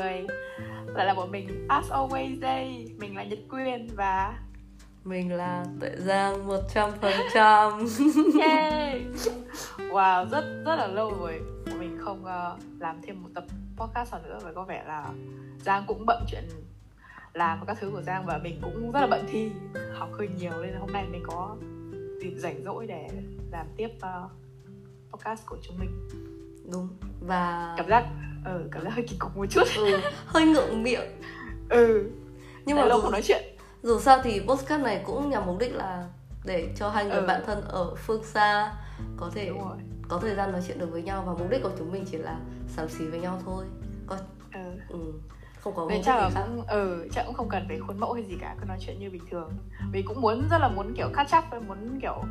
người. Lại là bọn mình as always đây Mình là Nhật Quyên và Mình là Tuệ Giang 100% Yay! Wow, rất rất là lâu rồi Bọn mình không uh, làm thêm một tập podcast nào nữa Và có vẻ là Giang cũng bận chuyện làm các thứ của Giang Và mình cũng rất là bận thi Học hơi nhiều nên hôm nay mình có dịp rảnh rỗi để làm tiếp uh, podcast của chúng mình Đúng. Và Cảm giác ừ, cảm giác hơi kỳ cục một chút. Ừ, hơi ngượng miệng. Ừ. Nhưng mà mà lâu dù, không nói chuyện. dù sao thì podcast này cũng nhằm mục đích là để cho hai người Ừ. bạn thân ở phương xa có thể có thời gian nói chuyện được với nhau và mục đích của chúng mình chỉ là sắm xí với nhau thôi. Có ừ. ừ, không có mục chắc đích là cũng ừ, chắc cũng không cần phải khuôn mẫu hay gì cả cứ nói chuyện như bình thường. Vì cũng muốn rất là muốn kiểu catch up muốn kiểu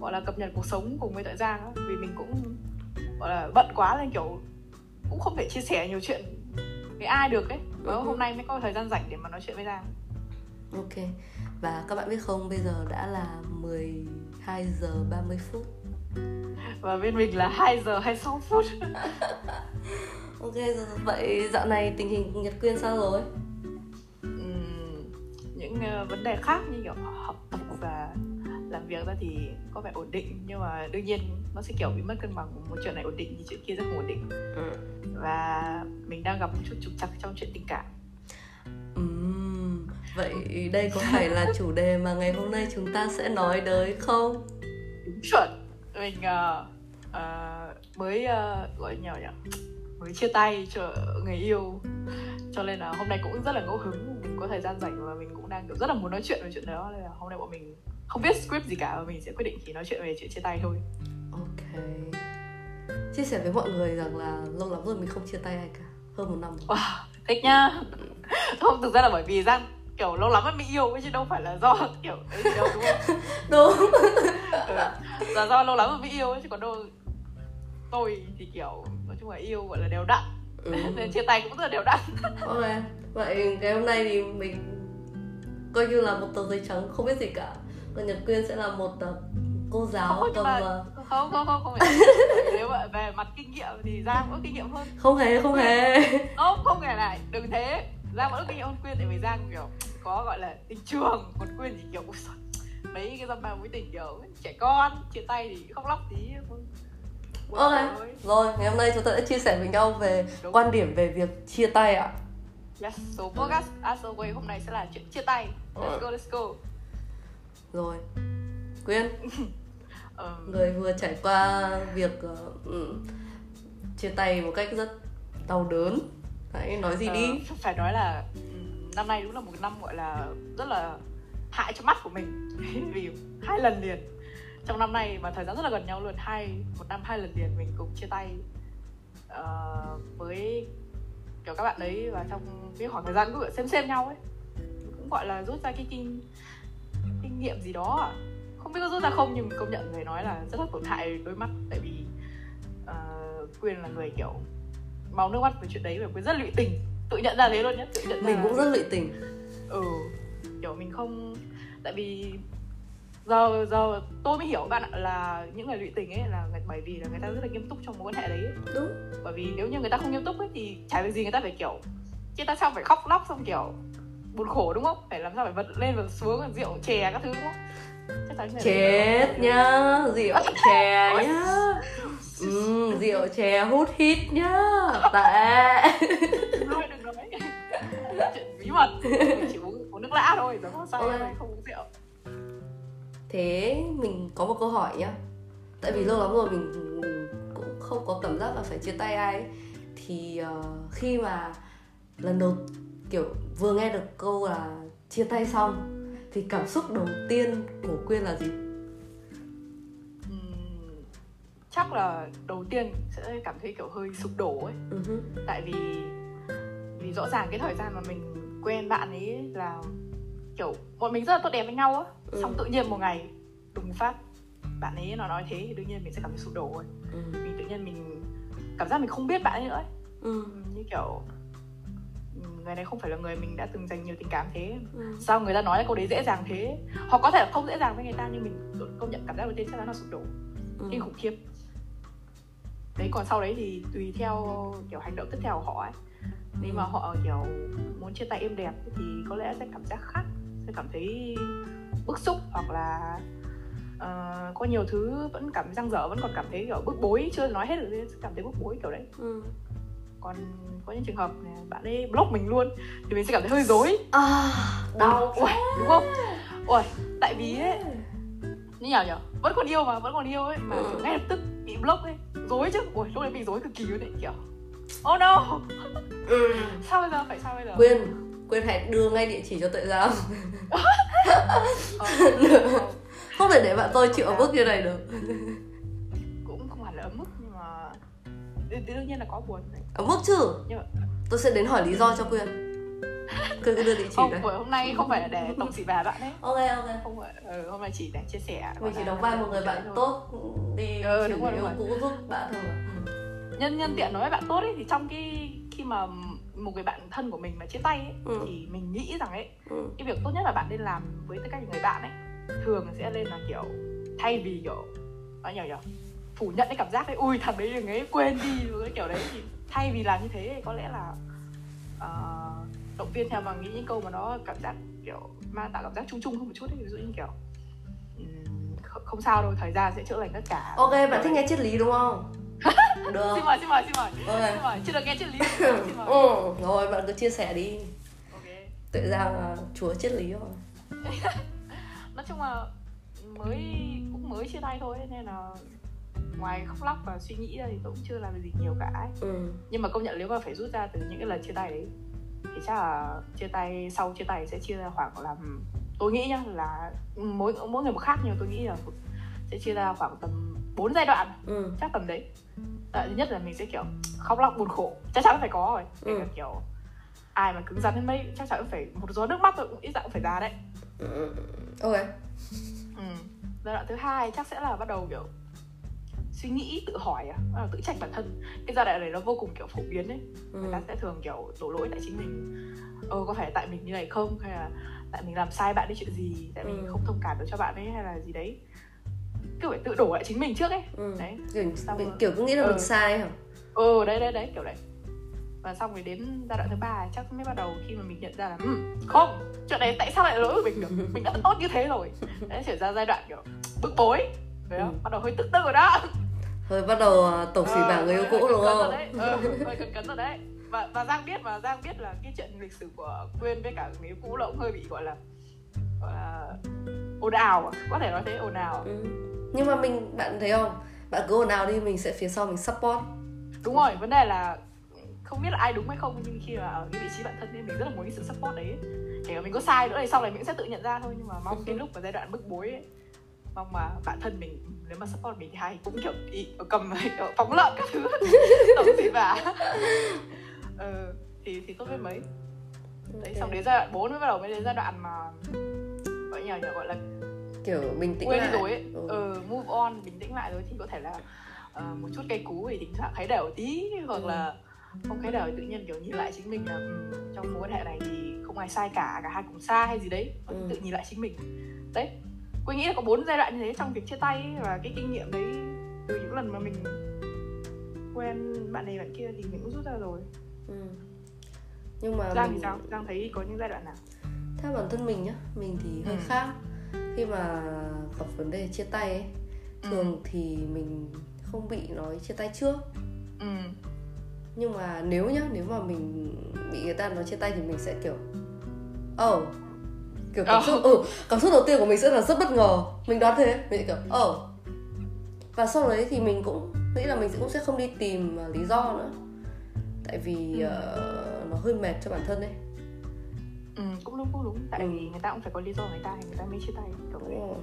gọi là cập nhật cuộc sống cùng với tội giang vì mình cũng gọi là bận quá nên kiểu cũng không thể chia sẻ nhiều chuyện với ai được ấy. Và Ừ. hôm nay mới có thời gian rảnh để mà nói chuyện với giang. Ok. Và các bạn biết không bây giờ đã là 12 giờ 30 phút. Và bên mình là 2 giờ 26 phút. Ok vậy dạo này tình hình Nhật Quyên sao rồi? Những ờ, vấn đề khác như kiểu học tập và việc ra thì có vẻ ổn định. Nhưng mà đương nhiên nó sẽ kiểu bị mất cân bằng một chuyện này ổn định thì chuyện kia rất không ổn định. Ừ. và mình đang gặp một chút trục trặc trong chuyện tình cảm. Ừm, vậy đây có phải là chủ đề mà ngày hôm nay chúng ta sẽ nói tới không? Đúng chuẩn. Mình ờ, ờ, mới ờ, gọi nhờ nhỉ mới chia tay cho người yêu. Cho nên là hôm nay cũng rất là ngẫu hứng. Mình có thời gian rảnh và mình cũng đang kiểu rất là muốn nói chuyện về chuyện đó. Nên là hôm nay bọn mình không biết script gì cả và mình sẽ quyết định chỉ nói chuyện về chuyện chia tay thôi ok chia sẻ với mọi người rằng là lâu lắm rồi mình không chia tay ai cả hơn một năm rồi. Wow, thích nhá Không, thực ra là bởi vì Giang kiểu lâu lắm mới yêu chứ đâu phải là do kiểu gì đâu đúng không? đúng Ừ. Là do lâu lắm mới yêu chứ còn đâu tôi thì kiểu nói chung là yêu gọi là đều đặn ừ. nên chia tay cũng rất là đều đặn ok vậy ngày hôm nay thì mình coi như là một tờ giấy trắng không biết gì cả còn Nhật Quyên sẽ là một uh, cô giáo Không, cầm mà- ờ, không không không không nếu mà về mặt kinh nghiệm thì Giang có kinh nghiệm hơn không hề không hề không không hề này đừng thế Giang vẫn có kinh nghiệm hơn Quyên tại vì Giang kiểu có gọi là tình trường còn Quyên thì kiểu "Ui mấy cái dăm ba mối tình kiểu trẻ con chia tay thì khóc lóc tí thôi. Buồn ok thôi. rồi ngày hôm nay chúng ta đã chia sẻ với nhau về Đúng. quan điểm về việc chia tay ạ Yes, số podcast As Away hôm nay sẽ là chuyện chia tay. Let's go, let's go. Rồi. Quyên. Ờm, người vừa trải qua việc ờ, ừ, chia tay một cách rất đau đớn. Hãy nói gì ờ, đi. phải nói là ừm, năm nay đúng là một năm gọi là rất là hại cho mắt của mình. Vì hai lần liền. Trong năm nay và thời gian rất là gần nhau luôn hai một năm hai lần liền mình cùng chia tay ờ, với kiểu các bạn đấy. Và trong cái khoảng thời gian cũng xem xem nhau ấy cũng gọi là rút ra cái kinh nghiệm gì đó không biết có rút ra không nhưng công nhận người nói là rất là tổn hại đôi mắt. Tại vì uh, quyên là người kiểu máu nước mắt với chuyện đấy và quyên rất lụy tình. Tự nhận ra thế luôn nhé tự nhận ra mình là- cũng rất lụy tình. Ừ kiểu mình không tại vì giờ giờ tôi mới hiểu bạn ạ là những người lụy tình ấy là người- bởi vì là người ta rất là nghiêm túc trong mối quan hệ đấy. Đúng. Bởi vì nếu như người ta không nghiêm túc ấy thì chả việc gì người ta phải kiểu chứ ta sao phải khóc lóc xong kiểu buồn khổ đúng không? Phải làm sao phải vật lên vật xuống rượu chè các thứ đúng không? Chết nhá rượu chè nhá. Ừ, rượu chè hút hít nhá. Tệ nói đừng nói. Chuyện bí mật. Chỉ uống, uống nước lã thôi sao Ok. okay. không uống rượu? Thế mình có một câu hỏi nhá. Tại vì lâu lắm rồi mình cũng không có cảm giác là phải chia tay ai ấy. thì ờ, khi mà lần đầu kiểu vừa nghe được câu là chia tay xong thì cảm xúc đầu tiên của quyên là gì chắc là đầu tiên sẽ cảm thấy kiểu hơi sụp đổ ấy hứ. tại vì vì rõ ràng cái thời gian mà mình quen bạn ấy là kiểu bọn mình rất là tốt đẹp với nhau á Ừ. xong tự nhiên một ngày đùng phát bạn ấy nó nói thế thì đương nhiên mình sẽ cảm thấy sụp đổ rồi ừ. mình tự nhiên mình cảm giác mình không biết bạn ấy nữa ấy. Ừ. như kiểu người này không phải là người mình đã từng dành nhiều tình cảm thế Ừ. sao người ta nói là câu đấy dễ dàng thế hoặc có thể là không dễ dàng với người ta nhưng mình công nhận cảm giác đầu tiên chắc chắn là sụp đổ Ừ. kinh khủng khiếp đấy còn sau đấy thì tùy theo kiểu hành động tiếp theo của họ ấy nếu Ừ. mà họ kiểu muốn chia tay êm đẹp thì có lẽ sẽ cảm giác khác sẽ cảm thấy bức xúc hoặc là ờ, có nhiều thứ vẫn cảm thấy răng dở vẫn còn cảm thấy kiểu bức bối chưa nói hết được cảm thấy bức bối kiểu đấy ừ. Còn có những trường hợp này, bạn ấy block mình luôn thì mình sẽ cảm thấy hơi dối à đau Ui, đúng không? Ui tại vì ấy như nào nhở vẫn còn yêu mà vẫn còn yêu ấy mà Ừ. kiểu ngay lập tức bị block ấy. Dối chứ. Ui lúc đấy mình dối cực kỳ luôn đấy kiểu oh no. Ừ. sao bây giờ? Phải sao bây giờ? Quyên quyên hãy đưa ngay địa chỉ cho tuệ giang Ờ, không thể để bạn tôi chịu ở mức như này được. Cũng không hẳn là ở mức đương nhiên là có buồn đấy ở mức chứ? Nhưng mà tôi sẽ đến hỏi lý do cho quyên. Quyên cứ đưa địa chỉ không buổi hôm nay không phải là để tổng xỉ bà bạn ấy. Ok ok. Không phải ừ, hôm nay chỉ để chia sẻ mình chỉ đóng vai một người bạn tốt đi Ừ, đúng rồi, đúng cũ giúp bạn thôi. Nhân nhân tiện nói với bạn tốt ấy thì trong cái khi mà một người bạn thân của mình mà chia tay ấy, Ừ. thì mình nghĩ rằng ấy ừ. cái việc tốt nhất là bạn nên làm với tất cả những người bạn ấy thường sẽ lên là kiểu thay vì kiểu nói nhở nhở phủ nhận cái cảm giác đấy. Ui thằng đấy đừng ấy quên đi rồi cái kiểu đấy. Thì thay vì làm như thế thì có lẽ là ờ, động viên theo bằng nghĩ những câu mà nó cảm giác kiểu mang tạo cảm giác chung chung hơn một chút ấy. Ví dụ như kiểu không, sao đâu thời gian sẽ chữa lành tất cả. Ok bạn thích nghe triết lý đúng không? Được. Xin mời xin mời xin mời. Ok. Xin mời. Chưa được nghe triết lý. Xin mời ừ. rồi bạn cứ chia sẻ đi. Giang là chúa triết lý rồi. Nói chung là mới cũng mới chia tay thôi nên là ngoài khóc lóc và suy nghĩ ra thì tôi cũng chưa làm được gì nhiều cả ấy. ừ. nhưng mà công nhận nếu mà phải rút ra từ những cái lần chia tay đấy thì chắc là chia tay sau chia tay sẽ chia ra khoảng là tôi nghĩ nhá là mỗi mỗi người một khác nhưng tôi nghĩ là sẽ chia ra khoảng tầm 4 giai đoạn ừ. chắc tầm đấy Tại thứ nhất là mình sẽ kiểu khóc lóc buồn khổ chắc chắn phải có rồi Ừ. cả kiểu ai mà cứng rắn đến mấy chắc chắn phải một giọt nước mắt rồi cũng ít ra cũng phải ra đấy ừ. ok Ừ. Giai đoạn thứ hai chắc sẽ là bắt đầu kiểu suy nghĩ tự hỏi à, tự trách bản thân cái giai đoạn này nó vô cùng kiểu phổ biến ấy ừ. người ta sẽ thường kiểu đổ lỗi tại chính mình ờ có phải tại mình như này không hay là tại mình làm sai bạn đi chuyện gì tại mình Ừ. không thông cảm được cho bạn ấy hay là gì đấy cứ phải tự đổ lại chính mình trước ấy ừ. đấy kiểu, Xong mình kiểu cứ nghĩ là Ừ. mình sai hả ừ đấy đấy đấy kiểu đấy và xong rồi đến giai đoạn thứ ba chắc mới bắt đầu khi mà mình nhận ra là "Ừ, không chuyện này tại sao lại lỗi của mình được mình đã tốt như thế rồi đấy chuyển ra giai đoạn kiểu bức bối đấy không? Ừ. bắt đầu hơi tức tức rồi đó thôi bắt đầu à, tổng xỉ bảng người yêu cũ đúng không? ờ, cấn cấn rồi đấy. Và và giang biết và giang biết là cái chuyện lịch sử của quyên với cả người yêu cũ là cũng hơi bị gọi là gọi là ồn ào à. có thể nói thế ồn ào. Ừ. nhưng mà mình bạn thấy không? Bạn cứ ồn ào đi mình sẽ phía sau mình support. Đúng rồi vấn đề là không biết là ai đúng hay không nhưng khi mà ở cái vị trí bản thân thì mình rất là muốn cái sự support đấy. Kể cả mình có sai nữa thì sau này mình sẽ tự nhận ra thôi nhưng mà mong cái lúc mà giai đoạn bức bối ấy mong mà bản thân mình nếu mà support mình thì hay. Cũng kiểu ý, cầm kiểu phóng lợn các thứ. Tổng gì cả ừ, thì thì tốt với mấy. Đấy xong đến giai đoạn 4 mới bắt đầu mới đến giai đoạn mà gọi nhờ nhờ gọi là kiểu bình tĩnh quên lại. đi rồi ấy. Ừ. ừ, move on bình tĩnh lại rồi thì có thể là ờ, một chút cây cú thì thỉnh thoảng thấy đều tí hoặc Ừ. là không thấy đều thì tự nhiên kiểu nhìn lại chính mình là ừ, trong mối quan hệ này thì không ai sai cả cả hai cùng sai hay gì đấy. Ừ. tự nhìn lại chính mình. Đấy Quỳnh nghĩ là có bốn giai đoạn như thế trong việc chia tay ấy, và cái kinh nghiệm đấy từ những lần mà mình quen bạn này bạn kia thì mình cũng rút ra rồi. Ừ. nhưng mà Giang mình thì sao? Giang thấy có những giai đoạn nào? Theo bản thân mình nhá mình thì hơi Ừ. khác. Khi mà gặp vấn đề chia tay ấy thường thì mình không bị nói chia tay trước. Ừ. Nhưng mà nếu nhá nếu mà mình bị người ta nói chia tay thì mình sẽ kiểu oh kiểu cảm Oh. xúc ừ cảm xúc đầu tiên của mình sẽ là rất bất ngờ mình đoán thế mình sẽ kiểu oh và sau đấy thì mình cũng nghĩ là mình sẽ cũng sẽ không đi tìm ờ, lý do nữa tại vì Ừ. ờ, nó hơi mệt cho bản thân ấy ừ cũng đúng cũng đúng tại Ừ. vì người ta cũng phải có lý do người ta thì người ta mới chia tay kiểu Đúng đấy rồi.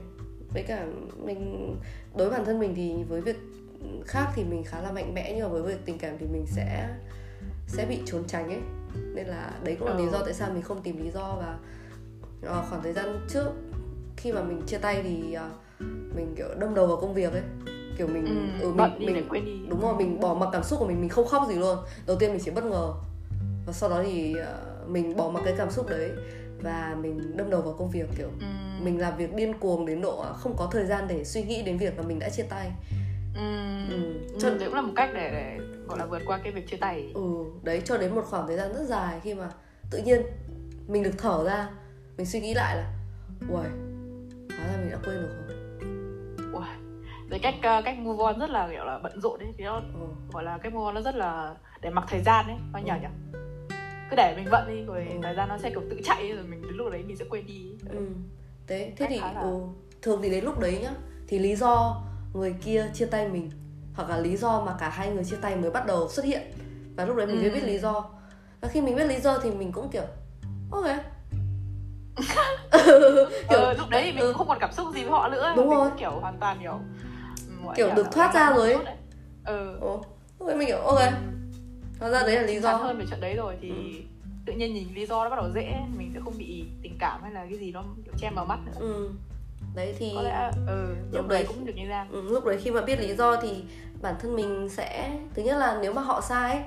với cả mình đối với bản thân mình thì với việc khác thì mình khá là mạnh mẽ nhưng mà với việc tình cảm thì mình sẽ sẽ bị trốn tránh ấy nên là đấy cũng là Ừ. lý do tại sao mình không tìm lý do và ờ, khoảng thời gian trước khi mà mình chia tay thì ờ, mình kiểu đâm đầu vào công việc ấy. Kiểu mình ừ, ừ, mình đi mình quên đi. đúng rồi mình bỏ mặc cảm xúc của mình mình không khóc gì luôn. Đầu tiên mình chỉ bất ngờ. Và sau đó thì ờ, mình bỏ mặc cái cảm xúc đấy và mình đâm đầu vào công việc kiểu ừ. mình làm việc điên cuồng đến độ không có thời gian để suy nghĩ đến việc là mình đã chia tay. Ừm, Ừ, ừ. cho- đấy cũng là một cách để, để gọi là vượt qua cái việc chia tay. Ừ đấy cho đến một khoảng thời gian rất dài khi mà tự nhiên mình được thở ra mình suy nghĩ lại là uầy hóa ra mình đã quên rồi Ui, rồi cách ờ, cách move on rất là kiểu là bận rộn đấy thì nó ừ. gọi là cách move on nó rất là để mặc thời gian đấy nó nhở Ừ. nhở cứ để mình bận đi rồi Ừ. thời gian nó sẽ kiểu tự chạy rồi mình đến lúc đấy mình sẽ quên đi ừ. thế thế Cách thì là- ừ, thường thì đến lúc đấy nhá thì lý do người kia chia tay mình hoặc là lý do mà cả hai người chia tay mới bắt đầu xuất hiện và lúc đấy mình mới Ừ. biết lý do và khi mình biết lý do thì mình cũng kiểu ok ờ, lúc đấy thì mình ừ. cũng không còn cảm xúc gì với họ nữa Đúng rồi. kiểu hoàn toàn kiểu ừ, Kiểu được thoát ra rồi ấy. ừ đấy mình kiểu ok hóa ra đấy là lý do hơn về chuyện đấy rồi thì Ừ. tự nhiên nhìn lý do nó bắt đầu dễ mình sẽ không bị tình cảm hay là cái gì nó kiểu che vào mắt nữa ừ. đấy thì có lẽ ừ Lúc đấy- đấy cũng được như ra ừ, lúc đấy khi mà biết lý do thì bản thân mình sẽ thứ nhất là nếu mà họ sai ấy,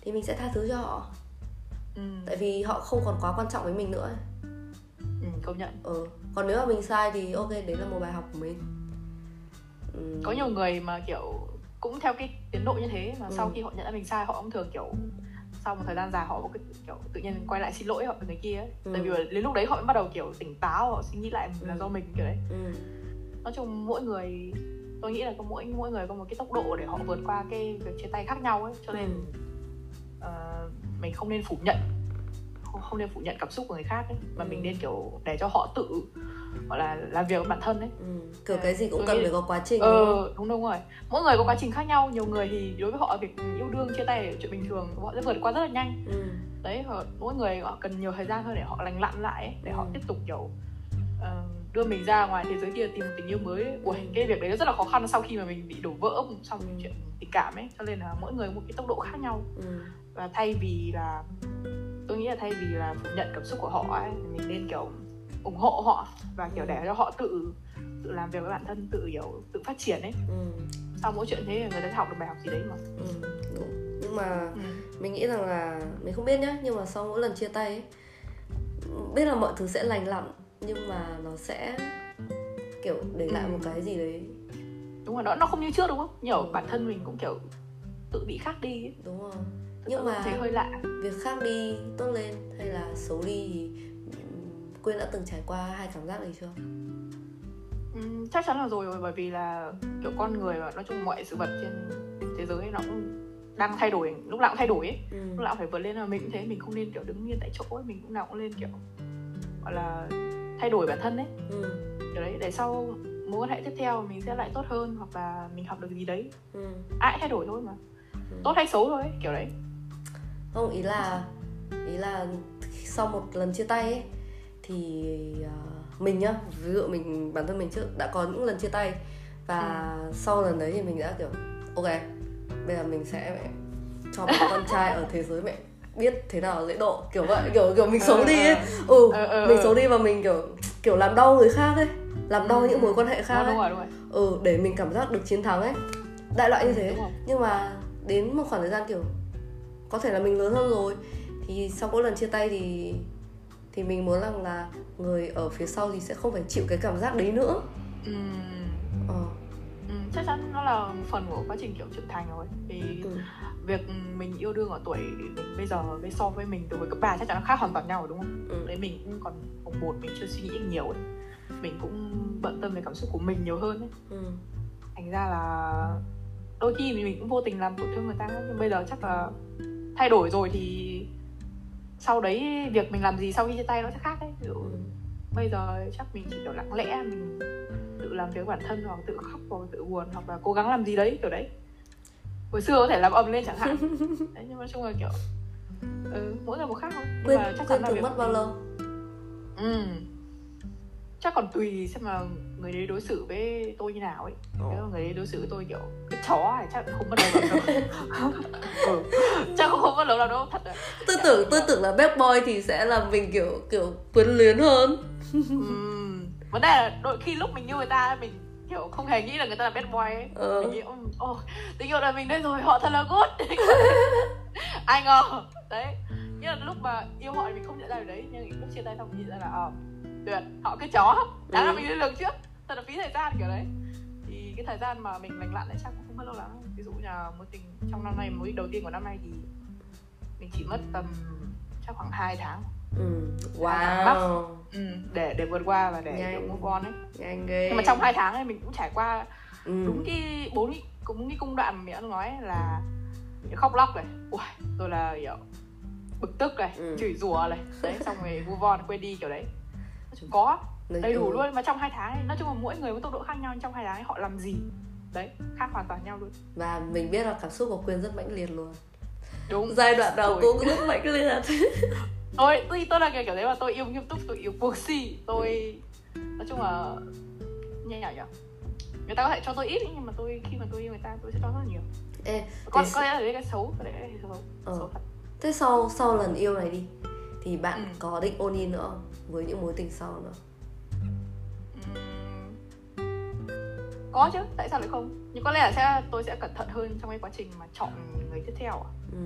thì mình sẽ tha thứ cho họ ừ, tại vì họ không còn quá quan trọng với mình nữa ấy. Ừ công nhận ừ. còn nếu mà mình sai thì ok đấy là một bài học của mình ừ. có nhiều người mà kiểu cũng theo cái tiến độ như thế mà Ừ. sau khi họ nhận ra mình sai họ cũng thường kiểu sau một thời gian dài họ cái kiểu tự nhiên quay lại xin lỗi họ người kia ấy. Ừ. tại vì là đến lúc đấy họ mới bắt đầu kiểu tỉnh táo họ suy nghĩ lại là Ừ. do mình kiểu đấy Ừ. nói chung mỗi người tôi nghĩ là có mỗi mỗi người có một cái tốc độ để họ vượt qua cái việc chia tay khác nhau ấy cho nên Ừ. ờ, mình không nên phủ nhận không, không nên phủ nhận cảm xúc của người khác ấy mà Ừ. mình nên kiểu để cho họ tự gọi là làm việc với bản thân ấy Ừ. kiểu cái gì cũng Tôi cần phải có quá trình đúng ờ đúng đúng rồi mỗi người có quá trình khác nhau nhiều người thì đối với họ việc yêu đương chia tay là chuyện bình thường họ sẽ vượt qua rất là nhanh ừ. đấy họ, mỗi người họ cần nhiều thời gian hơn để họ lành lặn lại ấy, để họ Ừ. tiếp tục kiểu ờ, đưa mình ra ngoài thế giới kia tìm một tình yêu mới ấy. Ui, Ừ. cái việc đấy nó rất là khó khăn sau khi mà mình bị đổ vỡ xong Ừ. chuyện tình cảm ấy cho nên là mỗi người một cái tốc độ khác nhau Ừ. và thay vì là tôi nghĩ là thay vì là phủ nhận cảm xúc của họ ấy thì mình nên kiểu ủng hộ họ và kiểu để cho họ tự tự làm việc với bản thân tự kiểu tự phát triển ấy Ừ. sau mỗi chuyện thế người ta sẽ học được bài học gì đấy mà Ừ. Đúng. nhưng mà ừ. mình nghĩ rằng là mình không biết nhá nhưng mà sau mỗi lần chia tay ấy, biết là mọi thứ sẽ lành lặn nhưng mà nó sẽ kiểu để lại Ừ. một cái gì đấy đúng rồi đó nó không như trước đúng không nhiều Ừ. bản thân mình cũng kiểu tự bị khác đi ấy. đúng không Tự nhưng tự mà thấy hơi lạ việc khác đi tốt lên hay là xấu đi thì ừm, quyên đã từng trải qua hai cảm giác này chưa Ừm, chắc chắn là rồi rồi bởi vì là kiểu con người và nói chung mọi sự vật trên thế giới nó cũng đang thay đổi lúc nào cũng thay đổi ấy ừ. lúc nào phải vượt lên mà mình thế mình không nên kiểu đứng yên tại chỗ ấy mình cũng nào cũng lên kiểu gọi là thay đổi bản thân ấy Ừ. kiểu đấy để sau mối quan hệ tiếp theo mình sẽ lại tốt hơn hoặc là mình học được gì đấy Ừ. ai thay đổi thôi mà Ừ. tốt hay xấu thôi ấy, kiểu đấy không ý là ý là sau một lần chia tay ấy thì à, mình nhá ví dụ mình bản thân mình trước đã có những lần chia tay và sau lần đấy thì mình đã kiểu ok bây giờ mình sẽ cho một con trai ở thế giới mẹ biết thế nào lễ độ. Kiểu vậy kiểu kiểu mình xấu đi ấy. ừ Ờ, ờ, mình ờ. xấu đi và mình kiểu kiểu làm đau người khác ấy làm đau Ừ, những mối quan hệ khác đúng, ấy. đúng rồi đúng rồi. Ừ để mình cảm giác được chiến thắng ấy. Đại loại như Ừ, thế. nhưng mà đến một khoảng thời gian kiểu có thể là mình lớn hơn rồi thì sau mỗi lần chia tay thì thì mình muốn rằng là người ở phía sau thì sẽ không phải chịu cái cảm giác đấy nữa Ừm, ờ ừm, chắc chắn nó là một phần của quá trình kiểu trưởng thành rồi thì ừ. việc mình yêu đương ở tuổi mình bây giờ với so với mình từ hồi cấp 3 chắc chắn nó khác hoàn toàn nhau rồi đúng không? Ừ. Đấy mình cũng còn vòng một mình chưa suy nghĩ nhiều ấy. Mình cũng bận tâm về cảm xúc của mình nhiều hơn ấy. Ừ. Thành ra là đôi khi mình cũng vô tình làm tổn thương người ta nhưng bây giờ chắc là thay đổi rồi thì sau đấy việc mình làm gì sau khi chia tay nó sẽ khác ấy. Ví dụ Ừ. bây giờ chắc mình chỉ kiểu lặng lẽ mình tự làm việc bản thân hoặc tự khóc hoặc tự buồn hoặc là cố gắng làm gì đấy kiểu đấy hồi xưa có thể làm ầm lên chẳng hạn đấy nhưng mà chung là kiểu ừ, mỗi người một khác thôi nhưng mà chắc chắn là việc mất bao lâu ừ. chắc còn tùy xem là người đấy đối xử với tôi như nào ấy. Nếu mà người đấy đối xử với tôi kiểu cái chó thì chắc không mất lâu lắm đâu. Ừ. chắc cũng không mất lâu lắm đâu thật đấy. Tôi tưởng tôi tưởng là bad boy thì sẽ làm mình kiểu kiểu quyến luyến hơn. Ừm, vấn đề là đôi khi lúc mình yêu người ta mình kiểu không hề nghĩ là người ta là bad boy ấy. Ờ. mình nghĩ "Ừm, ồ tình yêu đời mình đây rồi họ thật là good. Ai ngờ đấy. Nghĩa là lúc mà yêu họ thì mình không nhận ra điều đấy nhưng lúc chia tay xong mình nhận ra là ờ tuyệt họ cái chó. Đáng là Ừ. mình lên đường trước thật là phí thời gian kiểu đấy. Thì cái thời gian mà mình lành lặn ấy chắc cũng không mất lâu lắm. Ví dụ như là mối tình trong năm nay mối đầu tiên của năm nay thì mình chỉ mất tầm chắc khoảng 2 tháng. Ừ. Hai tháng wow. ừ, để để vượt qua và để Nhanh. move on ấy. Nhanh ghê. Nhưng mà trong hai tháng ấy mình cũng trải qua ừ. đúng cái bốn cái cũng cái cung đoạn mà mẹ nó nói ấy là khóc lóc này. Ui, rồi là kiểu bực tức này Ừ. chửi rủa này. Đấy xong rồi move on quên đi kiểu đấy. Nói chung có Nói đầy đủ chung- luôn mà trong hai tháng ấy nói chung là mỗi người có tốc độ khác nhau trong hai tháng ấy họ làm gì? Đấy khác hoàn toàn nhau luôn. Và mình biết là cảm xúc của quyên rất mãnh liệt luôn. Đúng. Giai đoạn đầu Rồi. cũng rất mãnh liệt. Tôi tôi tôi là kiểu kiểu đấy mà tôi yêu nghiêm túc tôi yêu cuồng si tôi nói chung là như nào nhỉ người ta có thể cho tôi ít nhưng mà tôi khi mà tôi yêu người ta tôi sẽ cho rất là nhiều. Ê, có thế, có lẽ là đấy cái xấu có lẽ là cái xấu. Ờ. xấu thật. Thế sau sau lần yêu này đi thì bạn Ừ. có định ôn in nữa không? với những mối tình sau nữa có chứ tại sao lại không nhưng có lẽ là sẽ tôi sẽ cẩn thận hơn trong cái quá trình mà chọn người tiếp theo à. ừ.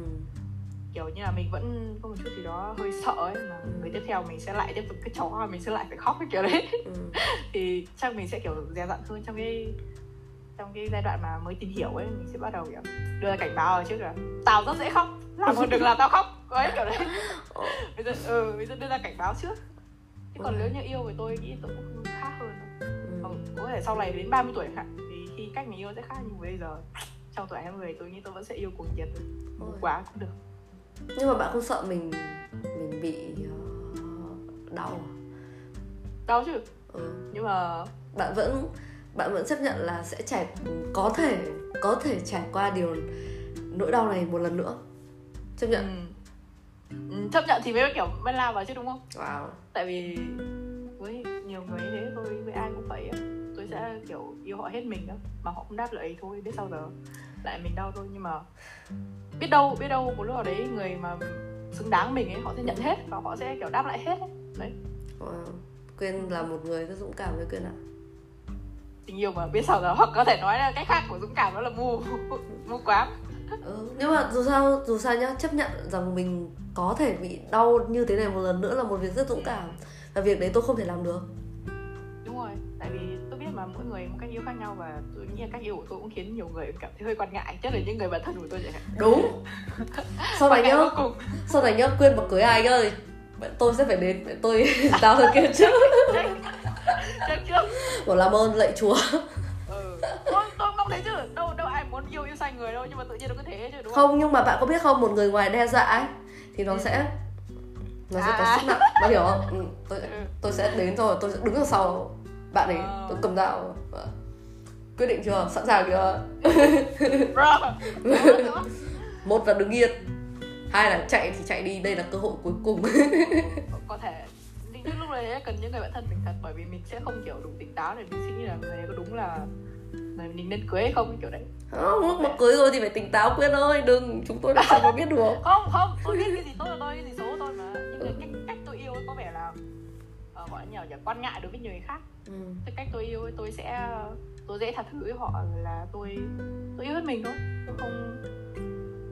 kiểu như là mình vẫn có một chút gì đó hơi sợ ấy mà người tiếp theo mình sẽ lại tiếp tục cái chó mình sẽ lại phải khóc cái kiểu đấy Ừ. thì chắc mình sẽ kiểu dè dặn hơn trong cái trong cái giai đoạn mà mới tìm hiểu ấy mình sẽ bắt đầu kiểu đưa ra cảnh báo rồi trước là tao rất dễ khóc làm một đừng làm tao khóc ấy kiểu đấy bây giờ ừ bây giờ đưa ra cảnh báo trước thế còn Ừ. nếu như yêu thì tôi nghĩ tôi cũng khác hơn Ừ. Có thể sau này đến 30 tuổi hạn thì khi cách mình yêu sẽ khác nhưng bây giờ trong tuổi 20 tôi nghĩ tôi vẫn sẽ yêu cuồng nhiệt Ôi. quá cũng được nhưng mà bạn không sợ mình mình bị ờ, đau à? đau chứ ừ. nhưng mà bạn vẫn bạn vẫn chấp nhận là sẽ trải có thể có thể trải qua điều nỗi đau này một lần nữa chấp nhận ừ, ừ, chấp nhận thì mới kiểu mới lao vào chứ đúng không wow tại vì với nhiều người thế tôi với ai cũng vậy á tôi sẽ kiểu yêu họ hết mình đó mà họ không đáp lại thì thôi biết sao giờ lại mình đau thôi nhưng mà biết đâu biết đâu một lúc nào đấy người mà xứng đáng mình ấy họ sẽ nhận hết và họ sẽ kiểu đáp lại hết ấy. đấy wow. quyên là một người rất dũng cảm với quyên ạ tình yêu mà biết sao giờ hoặc có thể nói là cách khác của dũng cảm đó là mù mù quáng ừ. nhưng mà dù sao dù sao nhá chấp nhận rằng mình có thể bị đau như thế này một lần nữa là một việc rất dũng cảm và việc đấy tôi không thể làm được. Đúng rồi tại vì tôi biết mà mỗi người một cách yêu khác nhau và tôi nghĩ là cách yêu của tôi cũng khiến nhiều người cảm thấy hơi quan ngại nhất là những người bạn thân của tôi hạn. Đúng. Sau này cùng. Sau này nhá quyên mà cưới ai nhá tôi sẽ phải đến tôi giao hơn kia trước. Bảo làm ơn lạy chúa. Ừ. tôi tôi mong thế chứ. Đâu đâu ai muốn yêu yêu sai người đâu nhưng mà tự nhiên nó cứ thế chứ đúng không? Không nhưng mà bạn có biết không? Một người ngoài đe dọa ấy thì nó Ừ. sẽ nó sẽ có À. sức nặng. Bạn hiểu không? Ừ, tôi ừ. tôi sẽ đến rồi tôi sẽ đứng ở sau bạn ấy. Ờ. tôi cầm dao. Ờ. quyết định chưa? Sẵn sàng chưa? Một là đứng yên. Hai là chạy thì chạy đi. Đây là cơ hội cuối cùng. Có thể. Những lúc đấy cần những người bạn thân mình thật. Bởi vì mình sẽ không kiểu đủ tỉnh táo để mình suy nghĩ là người này có đúng là người mình nên cưới hay không kiểu đấy. Không lúc mà cưới rồi thì phải tỉnh táo quyên ơi. Đừng. Chúng tôi làm sao mà biết được. Không không. Tôi biết cái gì tốt là tôi cái gì xấu tôi mà cái cách cách tôi yêu có vẻ là uh, gọi là nhiều nhỉ quan ngại đối với nhiều người khác ừ. cái cách tôi yêu tôi sẽ tôi dễ tha thứ với họ là tôi tôi yêu hết mình thôi tôi không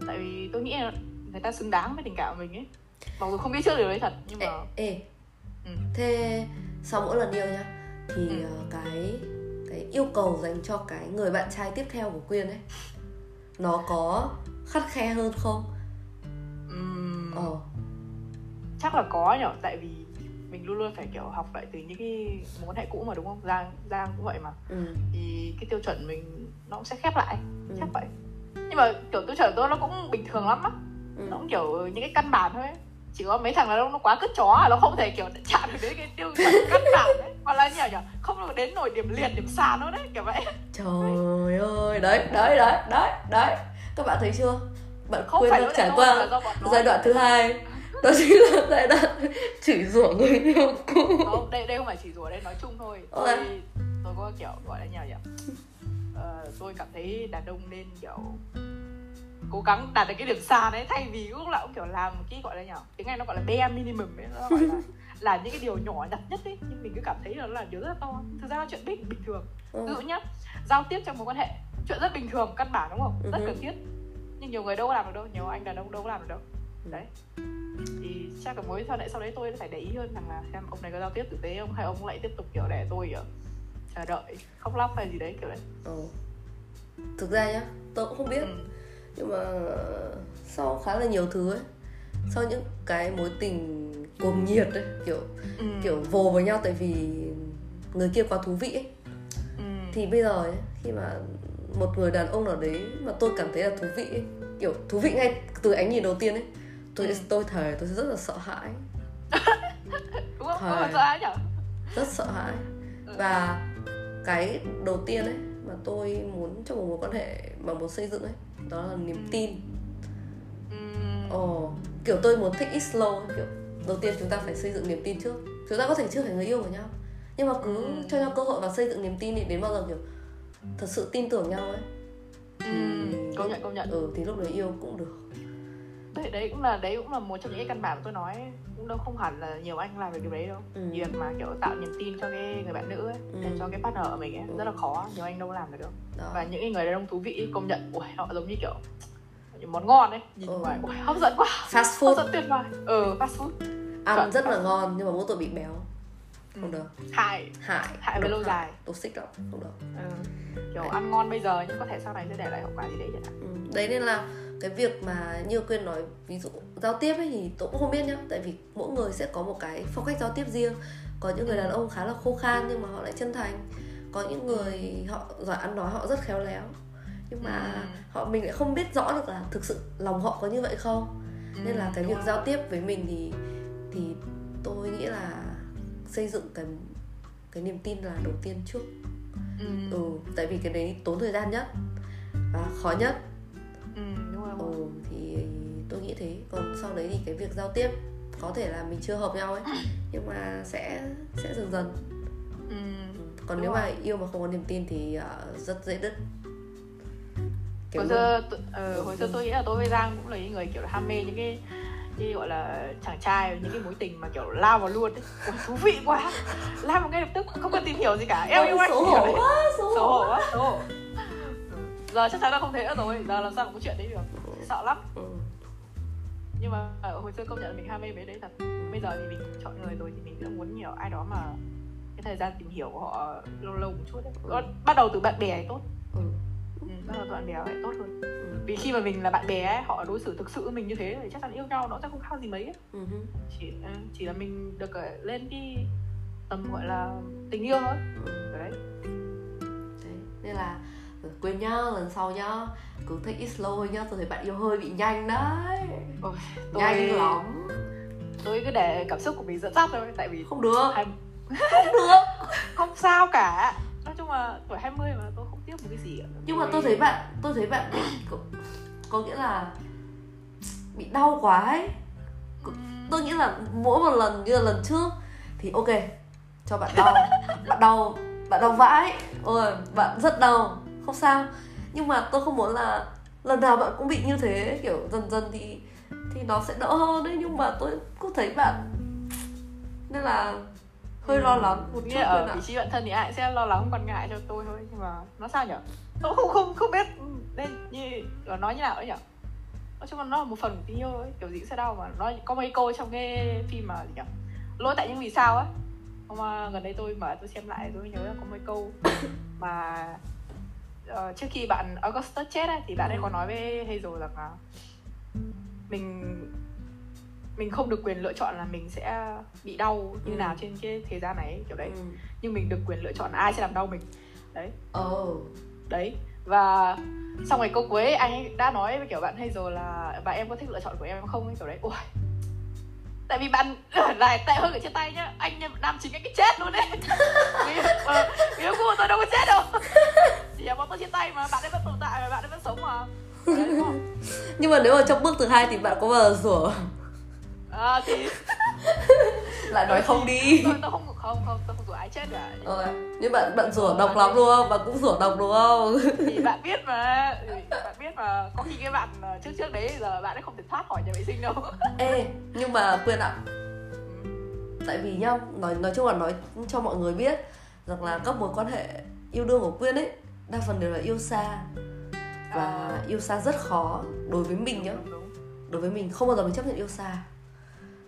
tại vì tôi nghĩ là người ta xứng đáng với tình cảm của mình ấy mặc dù không biết trước điều đấy thật nhưng ê, mà ê. Ừ. thế sau mỗi lần yêu nhá thì Ừ. ờ, cái cái yêu cầu dành cho cái người bạn trai tiếp theo của quyên ấy nó có khắt khe hơn không ừm, ờ chắc là có nhở tại vì mình luôn luôn phải kiểu học lại từ những cái mối hệ cũ mà đúng không? Giang giang cũng vậy mà. Ừ. thì cái tiêu chuẩn mình nó cũng sẽ khép lại Ừ. chắc vậy. Nhưng mà kiểu tiêu chuẩn tôi nó cũng bình thường lắm á. Ừ. nó cũng kiểu những cái căn bản thôi ấy. chỉ có mấy thằng là nó quá cứt chó à, nó không thể kiểu chạm được đến cái tiêu chuẩn căn bản đấy. Hoặc là nhiều nhở không được đến nổi điểm liệt điểm sàn nữa đấy kiểu vậy. Trời ơi đấy đấy đấy đấy đấy. Các bạn thấy chưa? Bạn không quên phải trải qua giai đoạn thứ hai đó chính là giai đoạn chửi rủa người yêu cũ. Không đây đây không phải chỉ rủa đây nói chung thôi. Tôi tôi có kiểu gọi là nhờ nhỉ ờ, tôi cảm thấy đàn ông nên kiểu cố gắng đạt được cái điểm sàn đấy thay vì lúc nào cũng kiểu làm cái gọi là nhỉ tiếng anh nó gọi là bare minimum ấy nó gọi là là những cái điều nhỏ nhặt nhất ấy nhưng mình cứ cảm thấy là nó là điều rất là to. Thực ra là chuyện bình bình thường. Ví ừ. dụ nhá giao tiếp trong mối quan hệ chuyện rất bình thường căn bản đúng không? Rất Ừ. cần thiết. Nhưng nhiều người đâu có làm được đâu nhiều anh đàn ông đâu có làm được đâu đấy thì chắc là mối quan hệ sau đấy tôi phải để ý hơn rằng là xem ông này có giao tiếp tử tế không hay ông lại tiếp tục kiểu để tôi kiểu chờ đợi khóc lóc hay gì đấy kiểu đấy ờ. thực ra nhá tôi cũng không biết ừ. nhưng mà sau khá là nhiều thứ ấy sau những cái mối tình cuồng nhiệt ấy kiểu Ừ. kiểu vồ vào nhau tại vì người kia quá thú vị ấy ừ. thì bây giờ ấy, khi mà một người đàn ông nào đấy mà tôi cảm thấy là thú vị ấy, kiểu thú vị ngay từ ánh nhìn đầu tiên ấy tôi Ừ. tôi thề tôi rất là sợ hãi đúng không không sợ nhở rất sợ hãi Ừ. và cái đầu tiên ấy mà tôi muốn trong một mối quan hệ mà muốn xây dựng ấy đó là niềm Ừ. tin ừ. ồ kiểu tôi muốn take it slow kiểu đầu tiên chúng ta phải xây dựng niềm tin trước chúng ta có thể chưa phải người yêu của nhau nhưng mà cứ Ừ. cho nhau cơ hội và xây dựng niềm tin thì đến bao giờ kiểu thật sự tin tưởng nhau ấy Ừ. công nhận công nhận ừ thì lúc đấy yêu cũng được đấy đấy cũng là đấy cũng là một trong những cái căn bản tôi nói cũng đâu không hẳn là nhiều anh làm được điều đấy đâu Ừ. việc mà kiểu tạo niềm tin cho cái người bạn nữ ấy Ừ. cho cái partner của mình ấy Ừ. rất là khó nhiều anh đâu làm được đâu đó và những cái người đàn ông thú vị công nhận ui họ giống như kiểu những món ngon ấy nhìn Ừ. ngoài ui hấp dẫn quá fast hấp food dẫn tuyệt vời ừ fast food ăn Chuẩn. rất là ngon nhưng mà mỗi tội bị béo không Ừ. được hại hại Hại về lâu dài. toxic lắm không được ừ. kiểu ăn ngon bây giờ nhưng có thể sau này sẽ để lại hậu quả gì đấy chẳng hạn Ừ, đấy nên là cái việc mà như quên nói ví dụ giao tiếp ấy thì tôi cũng không biết nhá. Tại vì mỗi người sẽ có một cái phong cách giao tiếp riêng. Có những người đàn ông khá là khô khan nhưng mà họ lại chân thành. Có những người họ giỏi ăn nói họ rất khéo léo. Nhưng mà Ừ. họ mình lại không biết rõ được là thực sự lòng họ có như vậy không. Nên là Ừ, cái việc rồi. giao tiếp với mình thì thì tôi nghĩ là xây dựng cái cái niềm tin là đầu tiên trước. Ừ. ừ tại vì cái đấy tốn thời gian nhất và khó nhất. Ừ rồi. ừ thì tôi nghĩ thế. Còn sau đấy thì cái việc giao tiếp có thể là mình chưa hợp nhau ấy nhưng mà sẽ sẽ dần dần. Ừ. Ừ, còn nếu rồi. mà yêu mà không có niềm tin thì ờ, rất dễ đứt. Kiểu hồi xưa tự- ờ, hồi xưa tôi nghĩ là tôi với Giang cũng là những người kiểu là ham mê những cái cái gọi là chàng trai những cái mối tình mà kiểu lao vào luôn ấy. Thú vị quá. Lao vào ngay lập tức không cần tìm hiểu gì cả. Em yêu anh xấu kiểu hổ quá xấu xấu hổ quá xấu hổ. Ừ. giờ chắc chắn là không thế nữa rồi giờ làm sao mà có chuyện đấy được sợ lắm ừ. nhưng mà ở hồi xưa công nhận là mình ham mê với đấy thật bây giờ thì mình chọn người rồi thì mình cũng muốn nhiều ai đó mà cái thời gian tìm hiểu của họ lâu lâu một chút đấy Ừ. Bắt đầu từ bạn bè thì tốt Ừ. ừ, bắt đầu từ bạn bè lại tốt hơn Ừ. vì khi mà mình là bạn bè ấy, họ đối xử thực sự với mình như thế thì chắc chắn yêu nhau nó sẽ không khác gì mấy ấy. Ừ chỉ ừ, chỉ là mình được ở lên cái tầm gọi là tình yêu thôi Ừ. đấy Đấy. nên là ừ, quên nhá lần sau nhá cứ take it slow thôi nhá tôi thấy bạn yêu hơi bị nhanh đấy. Ôi, nhanh lắm. tôi cứ để cảm xúc của mình dẫn dắt thôi tại vì không được. hai, không được. Không sao cả. Nói chung là tuổi 20 mà tôi không tiếc một cái gì cả. nhưng mà tôi thấy bạn tôi thấy bạn có, có nghĩa là bị đau quá ấy. Tôi nghĩ là mỗi một lần như là lần trước thì ok cho bạn đau. Bạn đau bạn đau vãi. Ôi bạn rất đau không sao. Nhưng mà tôi không muốn là lần nào bạn cũng bị như thế kiểu dần dần thì thì nó sẽ đỡ hơn đấy. Nhưng mà tôi cứ thấy bạn nên là hơi lo lắng một chút ở vị trí bạn thân thì ai cũng sẽ lo lắng quan ngại cho tôi thôi. Nhưng mà nó sao nhở? Tôi không không không biết nên như là nói như nào ấy nhở? Nói chung là nó là một phần của tình yêu ấy kiểu gì cũng sẽ đau. Mà nó có mấy câu trong cái phim mà gì nhở? Lỗi tại những vì sao á. Mà gần đây tôi mở tôi xem lại tôi nhớ là có mấy câu mà ờ, trước khi bạn Augustus chết ấy, thì bạn ấy có nói với Hazel rằng là mình mình không được quyền lựa chọn là mình sẽ bị đau như Ừ. nào trên cái thế gian này kiểu đấy. Ừ. nhưng mình được quyền lựa chọn ai sẽ làm đau mình. Đấy. Oh đấy. Và xong rồi câu cuối anh ấy đã nói với kiểu bạn hay rồi là và em có thích lựa chọn của em không? Kiểu đấy. Ui tại vì bạn lại tệ hơn ở trên tay nhá. Anh nam chính anh cái chết luôn đấy. Vì ờ, vì yêu của tôi đâu có chết đâu. Chỉ là bọn tôi trên tay mà bạn ấy vẫn tồn tại mà bạn ấy vẫn sống mà. Đấy, nhưng mà nếu mà trong bước thứ hai thì bạn có bao giờ rủa? À, thì lại nói không đi tôi, tôi không không không tôi không rủ ai chết cả Ờ, nhưng bạn bạn rủa độc lắm đúng không? Bạn cũng rủa độc đúng không? thì bạn biết mà thì bạn biết mà có khi cái bạn ờ, trước trước đấy giờ bạn ấy không thể thoát khỏi nhà vệ sinh đâu Ê, nhưng mà quên ạ. Tại vì nhá, nói nói chung là nói cho mọi người biết rằng là các mối quan hệ yêu đương của Quyên ấy đa phần đều là yêu xa và À. yêu xa rất khó đối với mình nhá. Đối với mình không bao giờ mình chấp nhận yêu xa.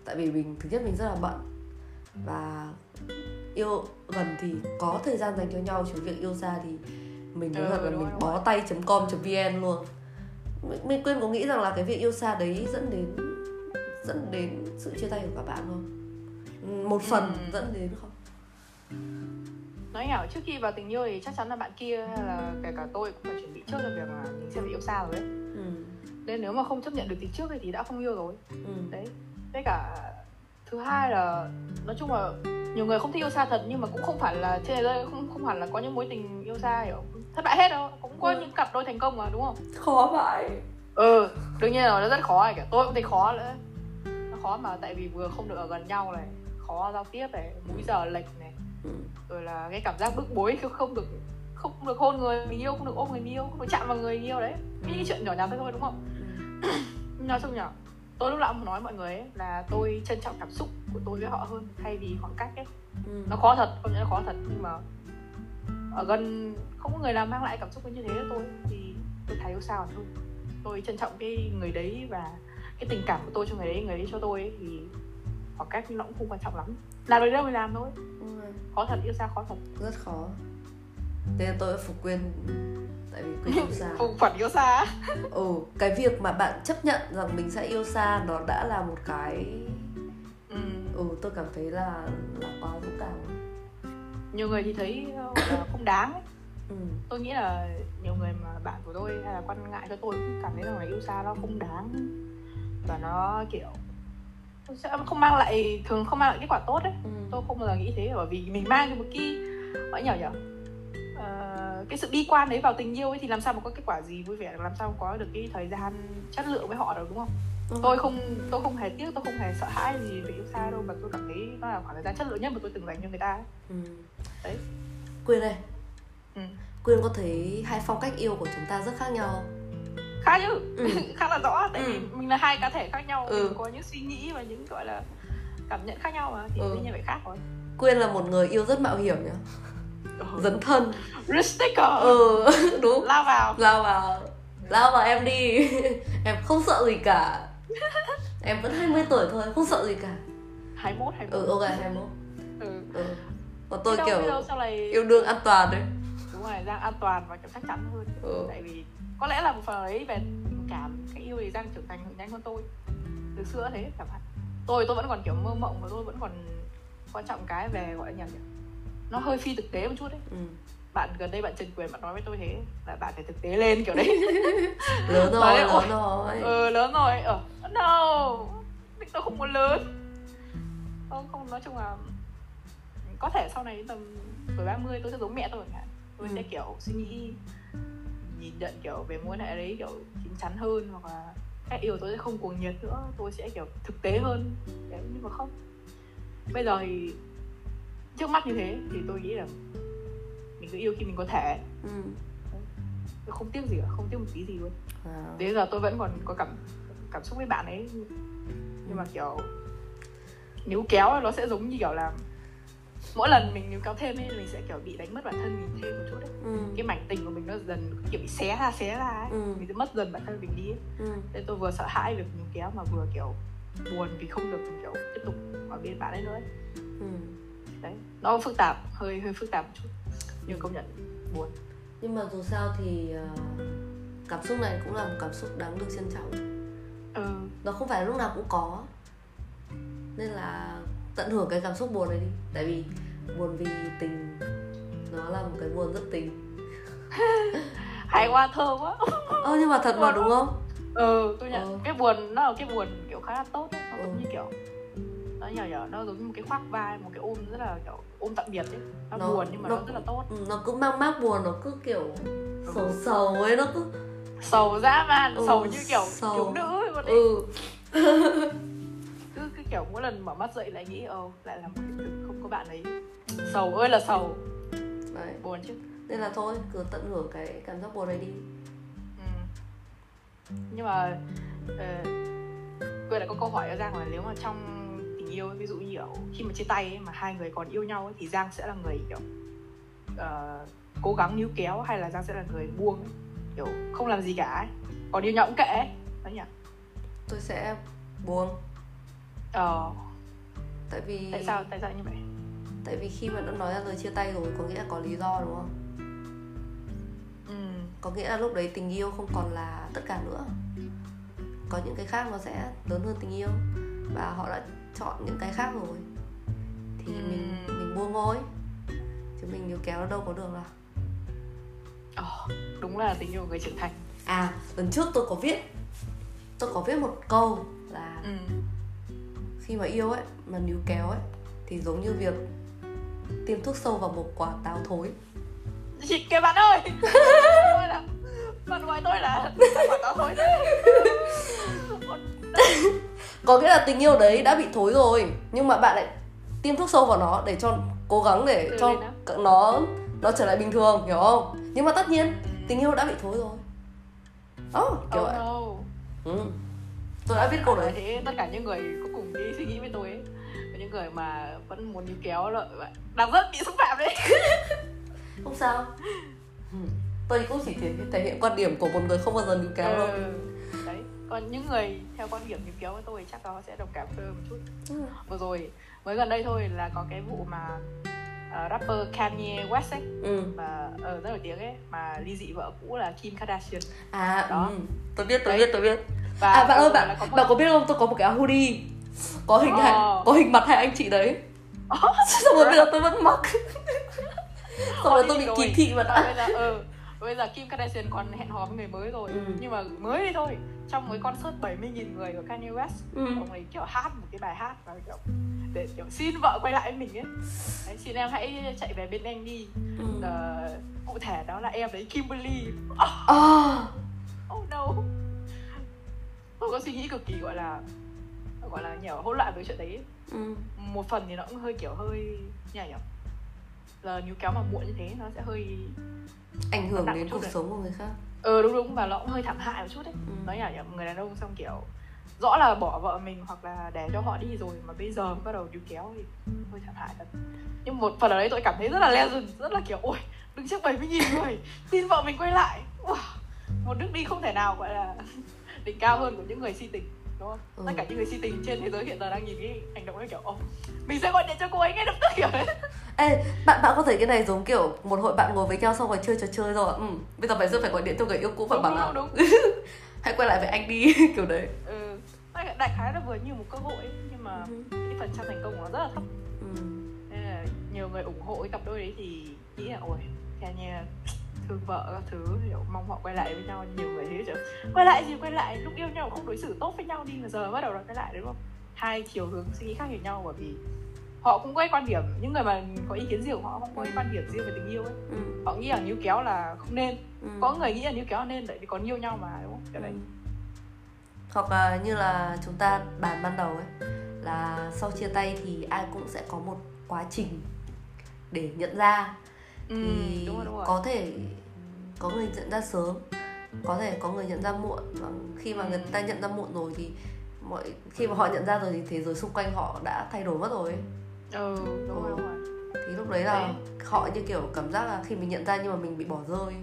Tại vì mình thứ nhất mình rất là bận. Và yêu gần thì có thời gian dành cho nhau chứ việc yêu xa thì mình nói Ừ, thật là mình rồi, bó tay com vn luôn. Mình, quên có nghĩ rằng là cái việc yêu xa đấy dẫn đến dẫn đến sự chia tay của các bạn không? Ừ, một phần Ừ. dẫn đến không? Nói nhỏ trước khi vào tình yêu thì chắc chắn là bạn kia hay là kể cả tôi cũng phải chuẩn bị trước cho việc là mình sẽ bị yêu xa rồi đấy ừ. nên nếu mà không chấp nhận được từ trước ấy thì đã không yêu rồi. Ừ. đấy với cả thứ hai là nói chung là nhiều người không thích yêu xa thật nhưng mà cũng không phải là trên đây không không hẳn là có những mối tình yêu xa hiểu thất bại hết đâu cũng có Ừ. những cặp đôi thành công mà đúng không khó vậy ừ đương nhiên là nó rất khó này kiểu tôi cũng thấy khó nữa nó khó mà tại vì vừa không được ở gần nhau này khó giao tiếp này múi giờ lệch này ừ. rồi là cái cảm giác bức bối không không được không được hôn người mình yêu không được ôm người mình yêu không được chạm vào người mình yêu đấy những chuyện nhỏ nhặt thôi đúng không Ừ. nói chung nhở tôi lúc nào cũng nói mọi người ấy là tôi trân trọng cảm xúc của tôi với họ hơn thay vì khoảng cách ấy. Ừ. nó khó thật không nhận là khó thật nhưng mà ở gần không có người nào mang lại cảm xúc như thế với tôi thì tôi thấy yêu sao hơn tôi trân trọng cái người đấy và cái tình cảm của tôi cho người đấy người đấy cho tôi ấy, thì khoảng cách nó cũng không quan trọng lắm. Làm được đâu thì làm thôi. Ừ. khó thật yêu xa khó thật. Rất khó thế là tôi đã phục quyền tại vì quyền yêu xa. Không phản yêu xa ừ cái việc mà bạn chấp nhận rằng mình sẽ yêu xa nó đã là một cái ừ. ừ tôi cảm thấy là là quá dũng cảm. Nhiều người thì thấy ờ, là không đáng ấy. ừ. Tôi nghĩ là nhiều người mà bạn của tôi hay là quan ngại cho tôi cũng cảm thấy rằng là yêu xa nó không đáng. Và nó kiểu sẽ không mang lại thường không mang lại kết quả tốt đấy ừ. Tôi không bao giờ nghĩ thế bởi vì mình mang được một cái gọi nhở nhở Ờ, cái sự bi quan đấy vào tình yêu ấy thì làm sao mà có kết quả gì vui vẻ làm sao có được cái thời gian chất lượng với họ được đúng không Ừ. tôi không tôi không hề tiếc tôi không hề sợ hãi gì về yêu xa đâu mà tôi cảm thấy nó là khoảng thời gian chất lượng nhất mà tôi từng dành cho người ta ấy. ừ. Đấy. quyên đây Ừ. quyên có thấy hai phong cách yêu của chúng ta rất khác nhau không? khác chứ Ừ. khá là rõ tại Ừ. vì mình là hai cá thể khác nhau Ừ. mình có những suy nghĩ và những gọi là cảm nhận khác nhau mà thì Ừ. đương nhiên phải khác rồi quyên là một người yêu rất mạo hiểm nhá. Dấn thân. Risk ừ đúng. Lao vào. Lao vào. Lao vào em đi. Em không sợ gì cả. Em vẫn 20 tuổi thôi không sợ gì cả. 21 21 ừ ok 21 ừ. ừ. Còn tôi đâu, kiểu đâu sau này yêu đương an toàn đấy. Đúng rồi giang an toàn và kiểu chắc chắn hơn. Ừ. tại vì có lẽ là một phần ấy về cảm cái yêu thì giang trưởng thành nhanh hơn tôi. Từ xưa thế cảm hạn. Tôi tôi vẫn còn kiểu mơ mộng và tôi vẫn còn quan trọng cái về gọi là nhỉ nó hơi phi thực tế một chút đấy. Ừ. bạn gần đây bạn Trần Quyền bạn nói với tôi thế là bạn phải thực tế lên kiểu đấy. Lớn rồi lớn rồi. ừ lớn rồi. Ờ no mình tôi không muốn lớn. Không không nói chung là có thể sau này tầm tuổi 30 tôi sẽ giống mẹ tôi chẳng hạn. Tôi Ừ. sẽ kiểu suy nghĩ nhìn nhận kiểu về mối quan hệ đấy kiểu chín chắn hơn hoặc là cách yêu tôi sẽ không cuồng nhiệt nữa tôi sẽ kiểu thực tế hơn. Đấy nhưng mà không. Bây giờ thì trước mắt như thế thì tôi nghĩ là mình cứ yêu khi mình có thể ừ. không tiếc gì cả không tiếc một tí gì luôn Wow. đến giờ tôi vẫn còn có cảm cảm xúc với bạn ấy nhưng mà kiểu níu kéo nó sẽ giống như kiểu là mỗi lần mình níu kéo thêm ấy mình sẽ kiểu bị đánh mất bản thân mình thêm một chút ấy ừ. cái mảnh tình của mình nó dần kiểu bị xé ra xé ra ấy Ừ. mình sẽ mất dần bản thân mình đi ấy. Ừ. nên tôi vừa sợ hãi việc níu kéo mà vừa kiểu buồn vì không được kiểu tiếp tục ở bên bạn ấy nữa ấy. Ừ. đấy. Nó phức tạp hơi hơi phức tạp một chút. Nhưng công nhận buồn. Nhưng mà dù sao thì ờ, cảm xúc này cũng là một cảm xúc đáng được trân trọng. Ừ. Nó không phải lúc nào cũng có. Nên là tận hưởng cái cảm xúc buồn này đi. Tại vì buồn vì tình. Nó là một cái buồn rất tình. Hay quá thơ quá. Ơ nhưng mà thật mà đúng không? Ừ tôi nhận. Ừ. cái buồn nó là cái buồn kiểu khá là tốt ấy. nó giống Ừ. như kiểu nó nhỏ nhỏ nó giống như một cái khoác vai một cái ôm rất là kiểu ôm tạm biệt ấy. Nó, Nó- buồn nhưng mà nó- nó, rất là tốt. nó cứ mang mác buồn nó cứ kiểu sầu sầu ấy nó cứ sầu dã man Ừ, sầu như kiểu sầu. thiếu nữ ấy ấy. ừ. cứ, cứ kiểu mỗi lần mở mắt dậy lại nghĩ ồ lại là một thực không có bạn ấy. Sầu ơi là sầu. Đấy. Buồn chứ. Nên là thôi cứ tận hưởng cái cảm giác buồn này đi. Ừ. nhưng mà uh, quên lại có câu hỏi cho giang là nếu mà trong tình yêu ấy, ví dụ như kiểu khi mà chia tay ấy, mà hai người còn yêu nhau ấy, thì giang sẽ là người kiểu ờ, cố gắng níu kéo hay là giang sẽ là người buông ấy? kiểu không làm gì cả ấy. còn yêu nhau cũng kệ ấy. đấy nhỉ? Tôi sẽ buông. Ờ. Tại vì tại sao? Tại sao như vậy? Tại vì khi mà đã nói ra lời chia tay rồi có nghĩa là có lý do đúng không? Ừ. có nghĩa là lúc đấy tình yêu không còn là tất cả nữa. Có những cái khác nó sẽ lớn hơn tình yêu. Và họ đã chọn những cái khác rồi. Thì Ừ. mình mình buông thôi chứ mình níu kéo nó đâu có được đâu. Ồ, đúng là tình yêu của người trưởng thành. À lần trước tôi có viết tôi có viết một câu là ừ. khi mà yêu ấy mà níu kéo ấy thì giống như việc tiêm thuốc sâu vào một quả táo thối. Chị kìa bạn ơi! Bạn gọi tôi là đó thôi đấy có nghĩa là tình yêu đấy đã bị thối rồi nhưng mà bạn lại tiêm thuốc sâu vào nó để cho cố gắng để cho nó nó trở lại bình thường hiểu không? Nhưng mà tất nhiên tình yêu đã bị thối rồi. Đó kiểu oh vậy. no. Ừ. tôi đã viết câu Nói đấy. thế tất cả những người có cùng đi suy nghĩ với tôi ấy những người mà vẫn muốn níu kéo lợi đang rất bị xúc phạm đấy. Không sao. Tôi cũng chỉ thể, thể hiện quan điểm của một người không bao giờ níu kéo đâu Ừ. đấy còn những người theo quan điểm níu kéo với tôi chắc nó sẽ đồng cảm tôi một chút Ừ. vừa rồi mới gần đây thôi là có cái vụ mà uh, rapper Kanye West ấy ừ. mà ờ, rất nổi tiếng ấy mà ly dị vợ cũ là Kim Kardashian à Đó. ừ. tôi biết tôi Đấy. biết tôi biết và à bạn ơi rồi bạn có một- bạn có biết không tôi có một cái áo hoodie có hình Ờ. hai, có hình mặt hai anh chị đấy xong rồi bây giờ tôi vẫn mặc xong rồi tôi bị kỳ thị mà Và đã bây giờ ừ bây giờ Kim Kardashian còn hẹn hò với người mới rồi Ừ. nhưng mà mới đi thôi trong cái concert 70.000 người của Kanye West ừ. ông ấy kiểu hát một cái bài hát và kiểu để kiểu xin vợ quay lại với mình ấy đấy, xin em hãy chạy về bên anh đi Ừ. Ờ, cụ thể đó là em đấy Kimberly À, oh no tôi có suy nghĩ cực kỳ gọi là gọi là nhiều hỗn loạn với chuyện đấy ừ. một phần thì nó cũng hơi kiểu hơi nào nhỉ giờ níu kéo mà muộn như thế nó sẽ hơi ảnh hưởng đến cuộc đấy. sống của người khác ừ đúng đúng và nó cũng hơi thảm hại một chút đấy Ừ. nói nhỉ người đàn ông xong kiểu rõ là bỏ vợ mình hoặc là để cho họ đi rồi mà bây giờ bắt đầu níu kéo thì hơi thảm hại thật nhưng một phần ở đấy tôi cảm thấy rất là legend rất là kiểu ôi đứng trước 70 nghìn người tin vợ mình quay lại wow. một nước đi không thể nào gọi là đỉnh cao hơn của những người si tình đúng không Ừ. tất cả những người si tình trên thế giới hiện giờ đang nhìn cái hành động ấy kiểu ô mình sẽ gọi điện cho cô ấy ngay lập tức kiểu đấy Ê, bạn bạn có thấy cái này giống kiểu một hội bạn ngồi với nhau xong rồi chơi trò chơi rồi ừ, bây giờ phải giờ phải gọi điện cho người yêu cũ và đúng bảo đúng đúng, hãy quay lại với anh đi kiểu đấy ừ. đại khái là vừa như một cơ hội ấy, nhưng mà Ừ. cái phần trăm thành công của nó rất là thấp ừ. nên là nhiều người ủng hộ cái cặp đôi đấy thì nghĩ là ôi Kanye thương vợ các thứ kiểu mong họ quay lại với nhau nhiều người thế chứ quay lại gì quay lại lúc yêu nhau không đối xử tốt với nhau đi mà giờ bắt đầu là quay lại đúng không hai chiều hướng suy nghĩ khác nhau bởi vì họ cũng có cái quan điểm những người mà có ý kiến riêng của họ không có cái quan điểm riêng về tình yêu ấy Ừ. họ nghĩ là níu kéo là không nên Ừ. có người nghĩ là níu kéo là nên tại vì còn yêu nhau mà đúng không đấy Ừ. hoặc là như là chúng ta bàn ban đầu ấy là sau chia tay thì ai cũng sẽ có một quá trình để nhận ra ừ, thì đúng rồi đúng rồi có thể có người nhận ra sớm có thể có người nhận ra muộn và khi mà người Ừ. ta nhận ra muộn rồi thì mọi khi mà họ nhận ra rồi thì thế giới xung quanh họ đã thay đổi mất rồi ấy. Ừ đúng đúng rồi. Thì lúc đấy là họ như kiểu cảm giác là khi mình nhận ra nhưng mà mình bị bỏ rơi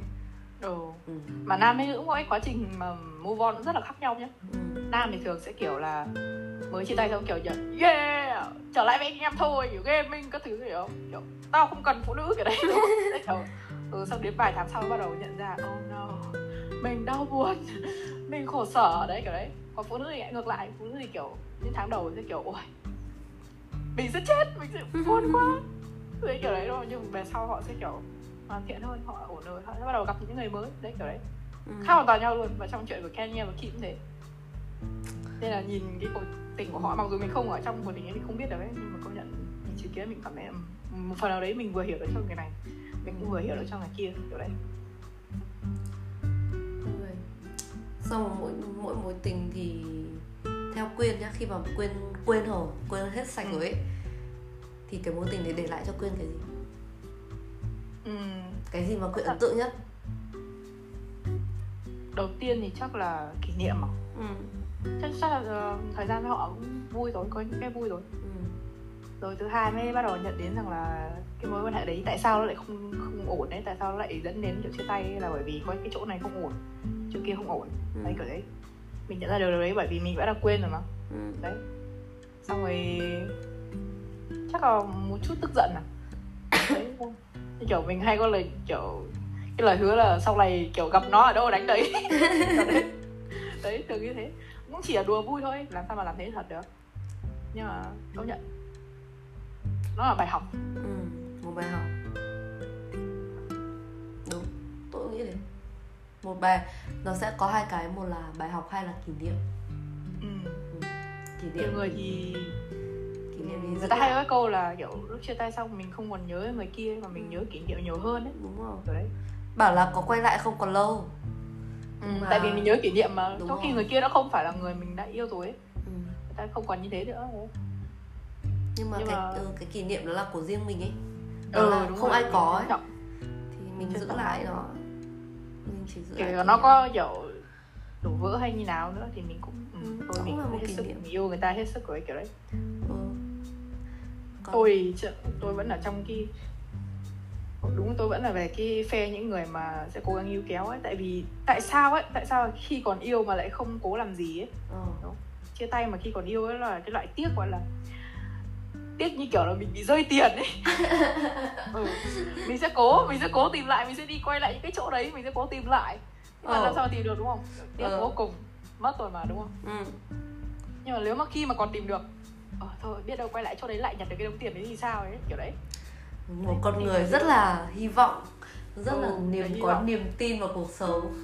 ừ. Ừ. mà nam hay nữ cũng cái quá trình mà move on rất là khác nhau nhé Ừ. nam thì thường sẽ kiểu là mới chia tay xong kiểu nhận yeah trở lại với anh em thôi kiểu gaming các thứ hiểu không? Kiểu tao không cần phụ nữ kiểu đấy? Đấy, kiểu, ừ, xong đến vài tháng sau bắt đầu nhận ra oh no mình đau buồn mình khổ sở. Đấy kiểu đấy. Còn phụ nữ thì ngược lại phụ nữ thì kiểu những tháng đầu sẽ kiểu ôi mình sẽ chết mình sẽ buồn quá. Đấy kiểu đấy thôi nhưng về sau họ sẽ kiểu hoàn thiện hơn họ ổn rồi họ sẽ bắt đầu gặp những người mới. Đấy kiểu đấy. Ừ. khác hoàn toàn nhau luôn và trong chuyện của Kanye và Kim thế. Nên là nhìn cái cuộc tình của họ mặc dù mình không ở trong cuộc tình ấy mình không biết được ấy nhưng mà công nhận mình chứng kiến mình cảm thấy một phần nào đấy mình vừa hiểu được cho người này. Mình cũng vừa hiểu được cho người kia kiểu đấy. Sau mỗi mỗi mối tình thì theo quyên nhá khi mà quên quên rồi quên hết sạch Ừ. rồi ấy thì cái mối tình đấy để lại cho quyên cái gì Ừm, cái gì mà quyên ấn tượng nhất đầu tiên thì chắc là kỷ niệm mà ừ. chắc chắc là ờ, thời gian với họ cũng vui rồi có những cái vui rồi Ừ. rồi thứ hai mới bắt đầu nhận đến rằng là cái mối quan hệ đấy tại sao nó lại không không ổn đấy tại sao nó lại dẫn đến kiểu chia tay là bởi vì có cái chỗ này không ổn chỗ kia không ổn Ừ. đấy kiểu đấy mình nhận ra điều đấy bởi vì mình đã quên rồi mà. Ừ. đấy. Xong rồi chắc là một chút tức giận à? Đấy kiểu mình hay có lời kiểu cái lời hứa là sau này kiểu gặp nó ở đâu đánh đấy. Đấy, đấy thường như thế. Cũng chỉ là đùa vui thôi làm sao mà làm thế thật được. Nhưng mà công nhận. Nó là bài học. Ừ, một bài học. Đúng tôi nghĩ thế một bài nó sẽ có hai cái một là bài học hai là kỷ niệm. Ừ. kỷ nhiều niệm người thì kỷ niệm thì người ta hay có cái câu là kiểu lúc chia tay xong mình không còn nhớ người kia mà mình nhớ kỷ niệm nhiều hơn ấy. Đúng rồi. Rồi đấy. Bảo là có quay lại không còn lâu. Ừ, Mà- tại vì mình nhớ kỷ niệm mà. Đúng trong khi người kia đã không phải là người mình đã yêu rồi ấy. Ừ. người ta không còn như thế nữa. Đấy. nhưng mà Nhưng cái mà- ừ, cái kỷ niệm đó là của riêng mình ấy. Đó ừ là đúng không rồi, ai mình có ấy. trọng. thì mình Trân giữ lại nó. Mình chỉ giữ kỷ nó có kiểu đổ vỡ hay như nào nữa thì mình cũng ừ, Ừ, cũng mình cũng hết sức mình yêu người ta hết sức rồi kiểu đấy. Ừ. Còn- tôi tôi vẫn ở trong cái đúng tôi vẫn là về cái phe những người mà sẽ cố gắng yêu kéo ấy. Tại vì tại sao ấy? Tại sao khi còn yêu mà lại không cố làm gì ấy? Ờ. chia tay mà khi còn yêu ấy là cái loại tiếc gọi là tiếc như kiểu là mình bị rơi tiền ấy ừ. mình sẽ cố mình sẽ cố tìm lại mình sẽ đi quay lại những cái chỗ đấy mình sẽ cố tìm lại nhưng mà Ờ. làm sao mà tìm được đúng không tiếc Ờ. vô cùng mất rồi mà đúng không ừ. nhưng mà nếu mà khi mà còn tìm được ờ, thôi biết đâu quay lại chỗ đấy lại nhặt được cái đống tiền đấy thì sao ấy kiểu đấy một con người rất là hy vọng rất Ừ, là niềm có vọng. niềm tin vào cuộc sống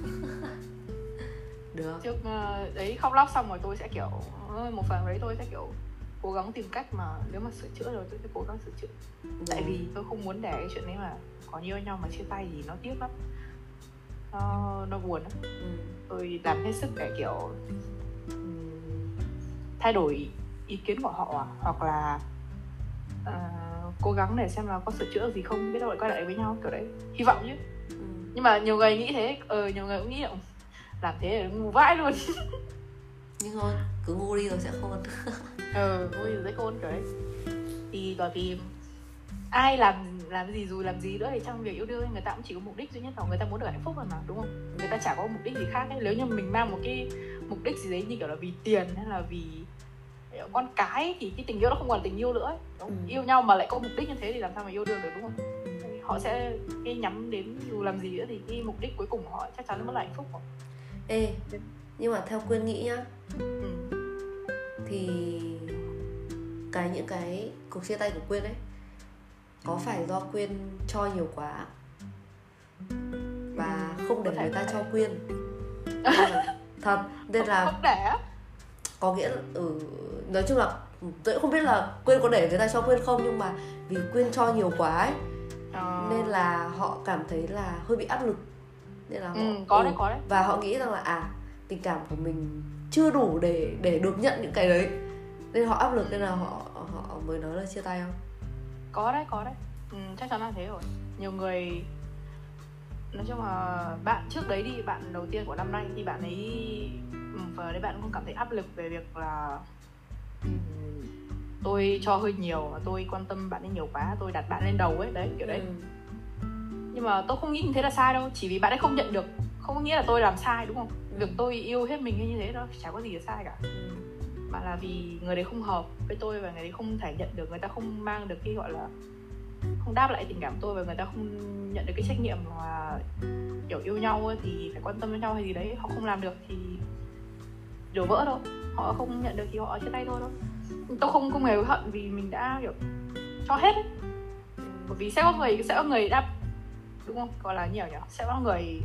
được trước ờ, đấy khóc lóc xong rồi tôi sẽ kiểu một phần đấy tôi sẽ kiểu cố gắng tìm cách mà nếu mà sửa chữa rồi tôi sẽ cố gắng sửa chữa. Tại vì tôi không muốn để cái chuyện đấy mà còn yêu nhau mà chia tay thì nó tiếc lắm. Nó nó buồn lắm. Ừ. tôi làm hết sức để kiểu thay đổi ý kiến của họ hoặc là ờ, cố gắng để xem là có sửa chữa gì không biết đâu lại quay lại với nhau kiểu đấy. Hy vọng chứ Ừ. nhưng mà nhiều người nghĩ thế ờ nhiều người cũng nghĩ là làm thế là ngu vãi luôn nhưng thôi cứ ngu đi rồi sẽ khôn ờ ngu thì dễ khôn đấy thì bởi vì ai làm làm gì dù làm gì nữa thì trong việc yêu đương người ta cũng chỉ có mục đích duy nhất là người ta muốn được hạnh phúc rồi mà đúng không người ta chả có mục đích gì khác ấy. nếu như mình mang một cái mục đích gì đấy như kiểu là vì tiền hay là vì con cái thì cái tình yêu nó không còn tình yêu nữa ấy. Đúng không? Ừ. yêu nhau mà lại có mục đích như thế thì làm sao mà yêu đương được đúng không họ sẽ cái nhắm đến dù làm gì nữa thì cái mục đích cuối cùng của họ chắc chắn vẫn là hạnh phúc rồi ê nhưng mà theo quyên nghĩ nhá ừ. thì cái những cái cuộc chia tay của quyên ấy có phải do quyên cho nhiều quá? Và Ừ, không để người ta cho quyên. Thật nên là có nghĩa là ừ, nói chung là tôi cũng không biết là quyên có để người ta cho quyên không nhưng mà vì quyên cho nhiều quá ấy Ờ. nên là họ cảm thấy là hơi bị áp lực. Nên là họ ừ, có ừ, đấy có đấy. Và họ nghĩ rằng là à tình cảm của mình chưa đủ để để được nhận những cái đấy. Nên họ áp lực nên là họ họ mới nói là chia tay không? Có đấy có đấy. Ừ, chắc chắn là thế rồi. Nhiều người nói chung là bạn trước đấy đi bạn đầu tiên của năm nay thì bạn ấy ừ, và đấy bạn cũng cảm thấy áp lực về việc là ừ, tôi cho hơi nhiều và tôi quan tâm bạn ấy nhiều quá tôi đặt bạn lên đầu ấy đấy kiểu đấy. Ừ. nhưng mà tôi không nghĩ như thế là sai đâu chỉ vì bạn ấy không nhận được không có nghĩa là tôi làm sai đúng không? Việc tôi yêu hết mình hay như thế đó chả có gì là sai cả. Ừ. mà là vì người đấy không hợp với tôi và người đấy không thể nhận được người ta không mang được cái gọi là không đáp lại tình cảm tôi và người ta không nhận được cái trách nhiệm mà kiểu yêu nhau thì phải quan tâm với nhau hay gì đấy họ không làm được thì đổ vỡ thôi. Họ không nhận được thì họ chia tay thôi thôi. Tôi không không hề hận vì mình đã kiểu cho hết ấy. bởi vì sẽ có người sẽ có người đáp đúng không? Gọi là nhiều nhỉ? Sẽ có người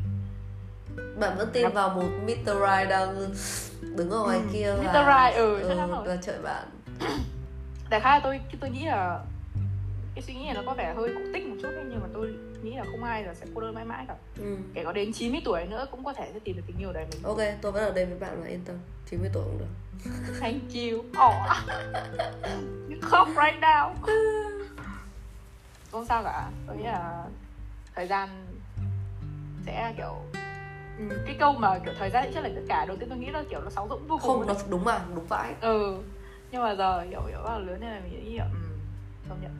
bạn vẫn tin vào một Mr. Right đang đứng ở ngoài Ừ, kia Mr. và Right, ừ, rồi. và chờ bạn đại khái là tôi tôi nghĩ là cái suy nghĩ này nó có vẻ hơi cổ tích một chút ấy, nhưng mà tôi nghĩ là không ai là sẽ cô đơn mãi mãi cả ừ. kể có đến 90 tuổi nữa cũng có thể sẽ tìm được tình yêu đời mình ok tôi vẫn ở đây với bạn và yên tâm 90 tuổi cũng được thank you oh. khóc right now không sao cả tôi nghĩ là thời gian sẽ kiểu ừ, cái câu mà kiểu thời gian sẽ là tất cả đầu tiên tôi nghĩ là kiểu nó sáo rỗng vô cùng không nó đúng mà đúng vãi ừ nhưng mà giờ hiểu hiểu là lớn nên là mình nghĩ là ừ, công nhận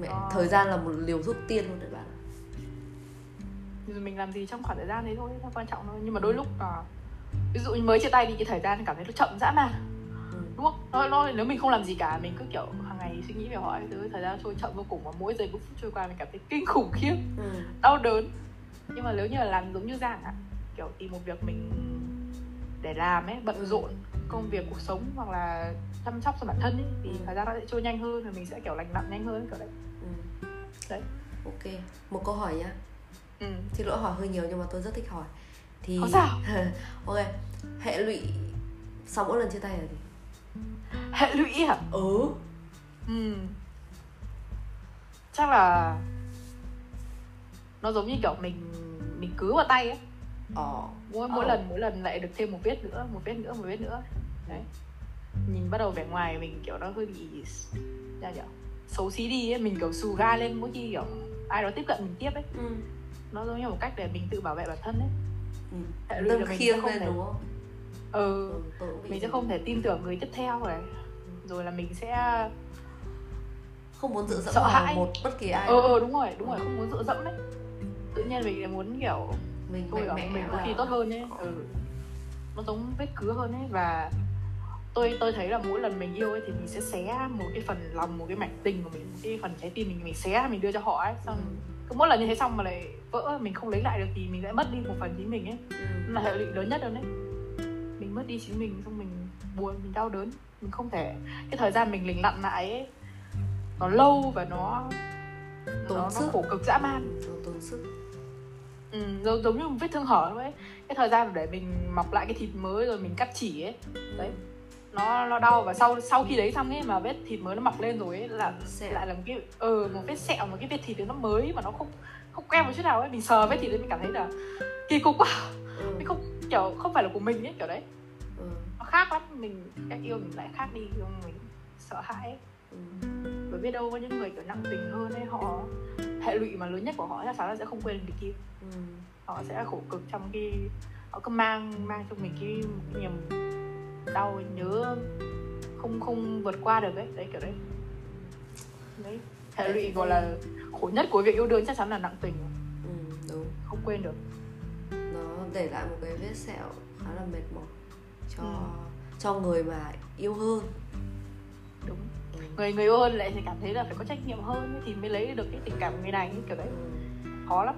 mẹ Ờ. thời gian là một liều thuốc tiên luôn đấy bạn. Thì mình làm gì trong khoảng thời gian đấy thôi nó quan trọng thôi nhưng mà đôi lúc là ví dụ như mới chia tay đi cái thời gian cảm thấy nó chậm dã man ừ. đúng không nó, nó nếu mình không làm gì cả mình cứ kiểu hàng ngày suy nghĩ về họ thứ thời gian trôi chậm vô cùng và mỗi giây phút trôi qua mình cảm thấy kinh khủng khiếp ừ. đau đớn nhưng mà nếu như là làm giống như giang ạ kiểu tìm một việc mình để làm ấy bận rộn công việc cuộc sống hoặc là chăm sóc cho bản thân ấy thì Ừ. thời gian nó sẽ trôi nhanh hơn và mình sẽ kiểu lành lặn nhanh hơn kiểu đấy ừ. đấy ok một câu hỏi nhá ừ. xin lỗi hỏi hơi nhiều nhưng mà tôi rất thích hỏi thì Không sao. ok hệ lụy sau mỗi lần chia tay là gì hệ lụy à ừ ừ. chắc là nó giống như kiểu mình mình cứ vào tay ấy. Ờ. Mỗi mỗi Ờ. lần mỗi lần lại được thêm một vết nữa một vết nữa một vết nữa. Đấy. Nhìn bắt đầu vẻ ngoài mình kiểu nó hơi bị ra nhở xấu xí đi ấy mình kiểu xù ga lên mỗi khi kiểu ai đó tiếp cận mình tiếp ấy. Ừ. nó giống như một cách để mình tự bảo vệ bản thân ấy. Ừ. sẽ khiêng không lên thể đúng không? Ừ. Ừ, mình sẽ không thể tin tưởng người tiếp theo này rồi là mình sẽ không muốn dựa dẫm sợ vào hãi. một bất kỳ ai ờ ờ đúng rồi đúng rồi không muốn dựa dẫm đấy tự nhiên mình lại muốn kiểu mình tôi mẽ mình có khi tốt hơn ấy ừ. nó giống vết cứa hơn ấy và tôi tôi thấy là mỗi lần mình yêu ấy thì mình sẽ xé một cái phần lòng một cái mảnh tình của mình một cái phần trái tim mình mình xé mình đưa cho họ ấy xong Ừ. cứ mỗi lần như thế xong mà lại vỡ mình không lấy lại được thì mình lại mất đi một phần chính mình ấy ừ. là hệ lụy lớn nhất rồi đấy mình mất đi chính mình xong mình buồn mình đau đớn mình không thể cái thời gian mình lình lặn lại ấy nó lâu và nó Tốn nó, nó sức. khổ cực dã man tốn sức ừ, giống, giống như một vết thương hở ấy cái thời gian để mình mọc lại cái thịt mới rồi mình cắt chỉ ấy đấy nó nó đau và sau sau khi đấy xong ấy mà vết thịt mới nó mọc lên rồi ấy là Sẹo. lại là một cái ờ một vết sẹo một cái vết thịt nó mới mà nó không không quen một chút nào ấy mình sờ vết thịt đấy mình cảm thấy là kỳ cục quá ừ. mình không kiểu không phải là của mình ấy kiểu đấy ừ. nó khác lắm mình cách yêu mình lại khác đi không mình sợ hãi ấy. ừ. Biết đâu có những người kiểu nặng tình hơn ấy họ hệ lụy mà lớn nhất của họ chắc chắn là sẽ không quên được kia ừ. họ sẽ khổ cực trong cái họ cứ mang mang trong mình cái, niềm đau nhớ không không vượt qua được ấy đấy kiểu đấy đấy hệ lụy gọi là khổ nhất của việc yêu đương chắc chắn là nặng tình ừ. đúng không quên được nó để lại một cái vết sẹo khá là mệt mỏi cho Ừ. cho người mà yêu hơn. Người người hơn lại thì cảm thấy là phải có trách nhiệm hơn thì mới lấy được cái tình cảm của người này kiểu đấy khó lắm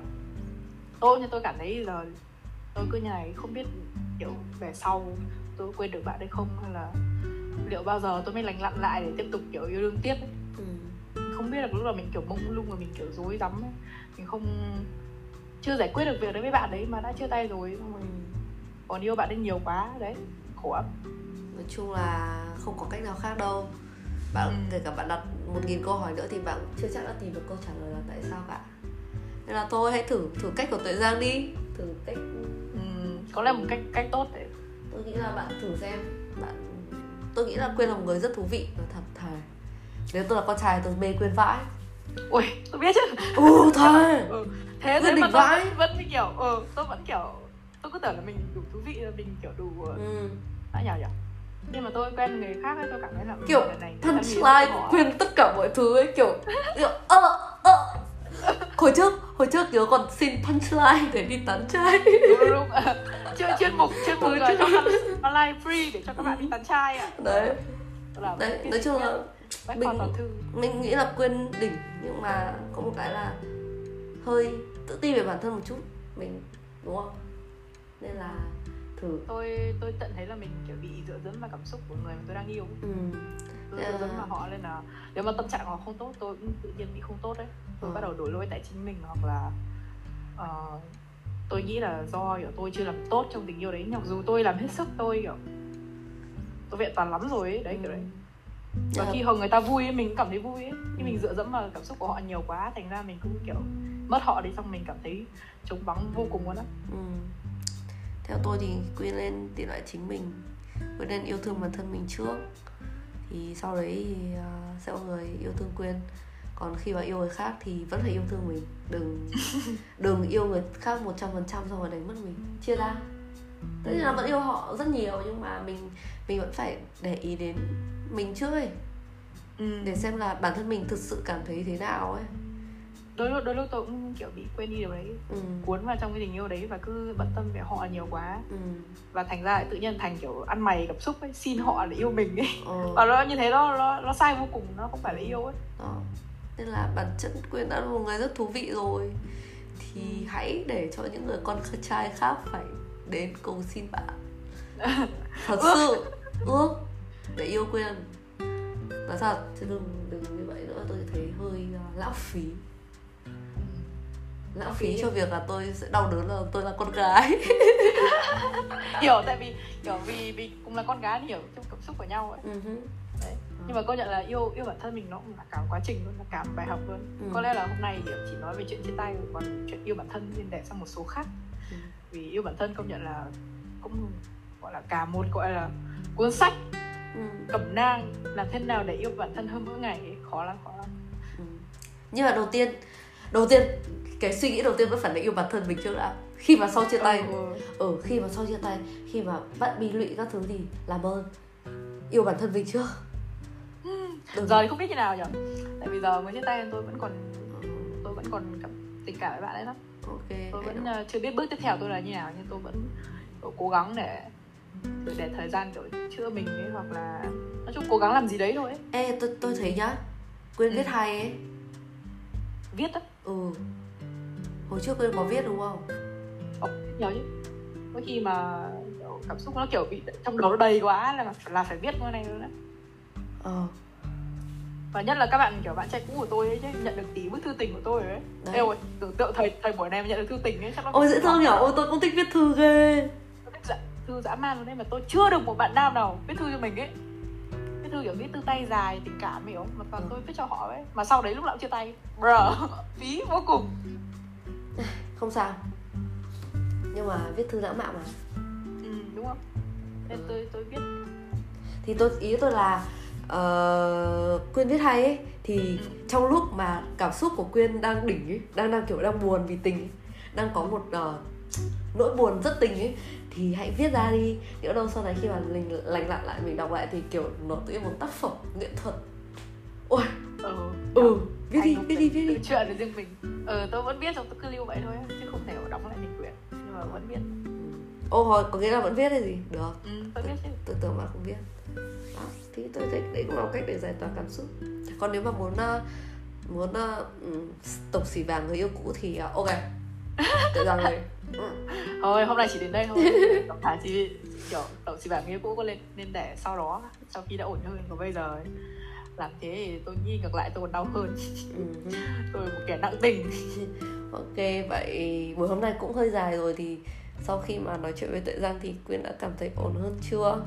tôi như tôi cảm thấy giờ tôi cứ như này không biết kiểu về sau tôi quên được bạn hay không hay là liệu bao giờ tôi mới lành lặn lại để tiếp tục kiểu yêu đương tiếp ấy. Ừ. không biết được lúc là mình kiểu mông lung và mình kiểu rối rắm ấy. mình không chưa giải quyết được việc đấy với bạn đấy mà đã chia tay rồi xong rồi Ừ. còn yêu bạn ấy nhiều quá đấy khổ lắm nói chung là không có cách nào khác đâu bạn Ừ. kể cả bạn đặt một nghìn câu hỏi nữa thì bạn chưa chắc đã tìm được câu trả lời là tại sao cả. Nên là thôi hãy thử thử cách của tuệ giang đi. Thử cách Ừm, có lẽ một cách cách tốt để tôi nghĩ là bạn thử xem. Bạn tôi nghĩ là quyên là một người rất thú vị và thật thà nếu tôi là con trai tôi mê quyên vãi. Ui tôi biết chứ. Ừ thề ừ. thế thế mà tôi vãi. vẫn, vẫn kiểu ừ, tôi vẫn kiểu tôi cứ tưởng là mình đủ thú vị là mình kiểu đủ uh, ừ. đã nhào nhở nhưng mà tôi quen người khác ấy tôi cảm thấy là kiểu này punchline họ- quyên tất cả mọi thứ ấy kiểu ơ ơ hồi trước hồi trước nhớ còn xin punchline để đi tán trai. Đúng, đúng, chuyên chuyên mục chuyên mục Ừ, trong năm online free để cho các bạn đi tán trai ạ. Đấy. Là đấy nói chung là mình- mình nghĩ là quyên đỉnh nhưng mà có một cái là hơi tự tin về bản thân một chút mình đúng không? Nên là thử tôi tôi tận thấy là mình kiểu bị dựa dẫm vào cảm xúc của người mà tôi đang yêu ừ. tôi dựa dẫm vào họ nên là nếu mà tâm trạng họ không tốt tôi cũng tự nhiên bị không tốt đấy tôi Ừ. bắt đầu đổ lỗi tại chính mình hoặc là ờ, tôi nghĩ là do kiểu tôi chưa làm tốt trong tình yêu đấy mặc dù tôi làm hết sức tôi kiểu tôi vẹn toàn lắm rồi ấy đấy kiểu đấy và Dạ. khi họ người ta vui ấy, mình cảm thấy vui ấy khi mình dựa dẫm vào cảm xúc của họ nhiều quá thành ra mình cũng kiểu mất họ đi xong mình cảm thấy trống vắng vô cùng luôn á Ừ. Theo tôi thì Quyên nên tìm lại chính mình. Quyên nên yêu thương bản thân mình trước. Thì sau đấy thì à, sẽ có người yêu thương Quyên. Còn khi mà yêu người khác thì vẫn phải yêu thương mình. Đừng đừng yêu người khác 100% xong rồi đánh mất mình. Chia ra. Tất nhiên là vẫn yêu họ rất nhiều nhưng mà mình mình vẫn phải để ý đến mình trước ấy. Ừ. Để xem là bản thân mình thực sự cảm thấy thế nào ấy đôi lúc đôi lúc tôi cũng kiểu bị quên đi điều đấy. Ừ. cuốn vào trong cái tình yêu đấy và cứ bận tâm về họ nhiều quá. Ừ. và thành ra lại tự nhiên thành kiểu ăn mày gặp xúc ấy xin họ để yêu mình ấy. Ờ. và nó như thế nó nó nó sai vô cùng nó không phải là yêu ấy. Đó nên là bản chất quyên đã là một người rất thú vị rồi. Thì hãy để cho những người con trai khác phải đến cầu xin bạn. Thật sự. Ước. Để yêu quyên. Nói thật chứ đừng đừng như vậy nữa tôi thấy hơi uh, lãng phí lãng phí cho việc là tôi sẽ đau đớn là tôi là con gái hiểu tại vì kiểu vì vì cũng là con gái hiểu trong cảm xúc của nhau ấy Ừ hứ. đấy nhưng mà công nhận là yêu yêu bản thân mình nó cũng là cả quá trình luôn là cả một bài học luôn Ừ. có lẽ là hôm nay kiểu chỉ nói về chuyện chia tay còn chuyện yêu bản thân nên để sang một số khác Ừ. vì yêu bản thân công nhận là cũng gọi là cả một gọi là cuốn sách Ừ. cẩm nang làm thế nào để yêu bản thân hơn mỗi ngày ấy. khó lắm khó lắm Ừ. nhưng mà đầu tiên đầu tiên cái suy nghĩ đầu tiên vẫn phải là yêu bản thân mình trước đã. Khi mà sau chia tay. Ừ. ở khi mà sau chia tay khi mà bạn bị lụy các thứ thì làm ơn. Yêu bản thân mình trước. Đừng- giờ thì không biết như nào nhỉ tại vì giờ mới chia tay tôi vẫn còn tôi vẫn còn tình cảm với bạn ấy lắm. Ok tôi vẫn ờ, chưa biết bước tiếp theo tôi là như nào nhưng tôi vẫn cố gắng để để, để thời gian kiểu chữa mình ấy hoặc là nói chung cố gắng làm gì đấy thôi ấy. ê tôi tôi thấy nhá quên Ừ. viết hay ấy. Viết á? Ừ hồi trước quên có viết đúng không? Ồ, nhiều chứ. Có khi mà cảm xúc nó kiểu bị trong đầu nó đầy quá là là phải viết cái này luôn á. Ờ. Và nhất là các bạn kiểu bạn trai cũ của tôi ấy chứ nhận được tí bức thư tình của tôi ấy. Đấy. Ê ôi, tưởng tượng thời thời buổi này mà nhận được thư tình ấy chắc nó ôi dễ thương nhở ôi tôi cũng thích viết thư ghê. Tôi thích dạ, thư dã man luôn đấy mà tôi chưa được một bạn nam nào viết thư cho mình ấy. Viết thư kiểu viết thư tay dài tình cảm hiểu không? Mà toàn Ừ. tôi viết cho họ ấy. Mà sau đấy lúc nào cũng chia tay. Bro phí vô cùng không sao. Nhưng mà viết thư lãng mạn mà. Ừ, đúng không? Nên tôi tôi viết. Thì tôi ý tôi là uh, quyên viết hay ấy thì Ừ. trong lúc mà cảm xúc của quyên đang đỉnh ấy đang đang kiểu đang buồn vì tình ấy, đang có một ờ, nỗi buồn rất tình ấy thì hãy viết ra đi. Nhỡ đâu sau này khi mà mình lành lặn lại mình đọc lại thì kiểu nó tự nhiên một tác phẩm nghệ thuật. Ôi ừ, ừ viết đi viết đi viết tự đi chuyện về riêng mình. Ừ tôi vẫn viết xong tôi cứ lưu vậy thôi chứ không thể đóng lại thành quyển. Nhưng mà vẫn viết ô hồi có nghĩa là vẫn viết hay gì? Được. Ừ, tôi viết tôi tưởng mà không biết đó thì tôi thấy đấy cũng là một cách để giải tỏa cảm xúc. Còn nếu mà muốn uh, muốn uh, um, tổng xỉ vàng người yêu cũ thì uh, ok. Tự rằng rồi ừ. thôi hôm nay chỉ đến đây thôi. Tổng thả chỉ kiểu tổng xì bảng nghĩa cũ có lên nên để sau đó sau khi đã ổn hơn còn bây giờ ấy, làm thế thì tôi nghĩ ngược lại tôi còn đau hơn. Ừ. tôi một kẻ nặng tình. Ok vậy buổi hôm nay cũng hơi dài rồi thì sau khi mà nói chuyện với tuệ giang thì quyên đã cảm thấy ổn hơn chưa?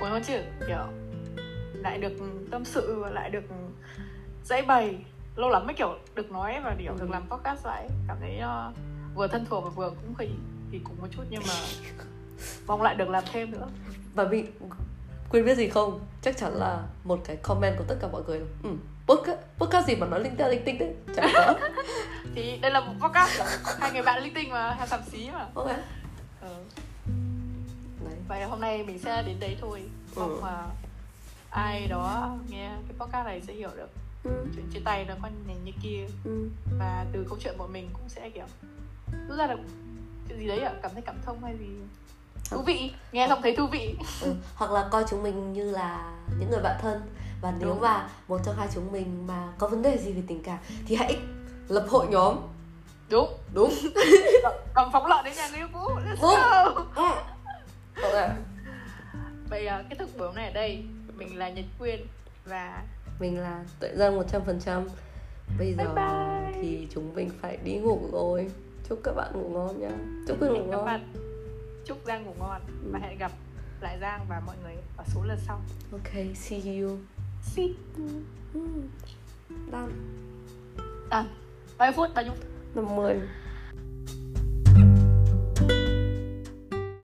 Ổn hơn chứ? Kiểu lại được tâm sự và lại được dãy bày. Lâu lắm mới kiểu được nói và kiểu được Ừ. làm podcast lại. Cảm thấy uh, vừa thân thuộc và vừa cũng kỳ cùng một chút nhưng mà mong lại được làm thêm nữa. Và mình quyên biết gì không? Chắc chắn là một cái comment của tất cả mọi người. Là, ừ, podcast, podcast gì mà nói linh ta linh tinh đấy chẳng có. Thì đây là một podcast hai người bạn linh tinh mà hai sàm xí mà. Ok ừ. đấy. Vậy là hôm nay mình sẽ đến đấy thôi. Mong Ừ. mà ai đó nghe cái podcast này sẽ hiểu được ừ. chuyện chia tay nó có như, như kia. Ừ. và từ câu chuyện của mình cũng sẽ kiểu rút ra được chuyện gì đấy ạ? Cảm thấy cảm thông hay gì thú vị nghe xong thấy thú vị Ừ. hoặc là coi chúng mình như là những người bạn thân và nếu Đúng. mà một trong hai chúng mình mà có vấn đề gì về tình cảm thì hãy lập hội nhóm đúng đúng cầm phóng lợn đến nhà người yêu cũ Let's Đúng. go. ừ. ok vậy à, kết thúc buổi nay ở đây mình là nhật quyên và mình là tuệ giang 100% bây giờ Bye bye. thì chúng mình phải đi ngủ rồi chúc các bạn ngủ ngon nha chúc các ngủ hẹn các ngon bạn chúc giang ngủ ngon và hẹn gặp lại giang và mọi người ở số lần sau. Ok see you. See ừ. done. À bao nhiêu phút? Bao nhiêu năm mươi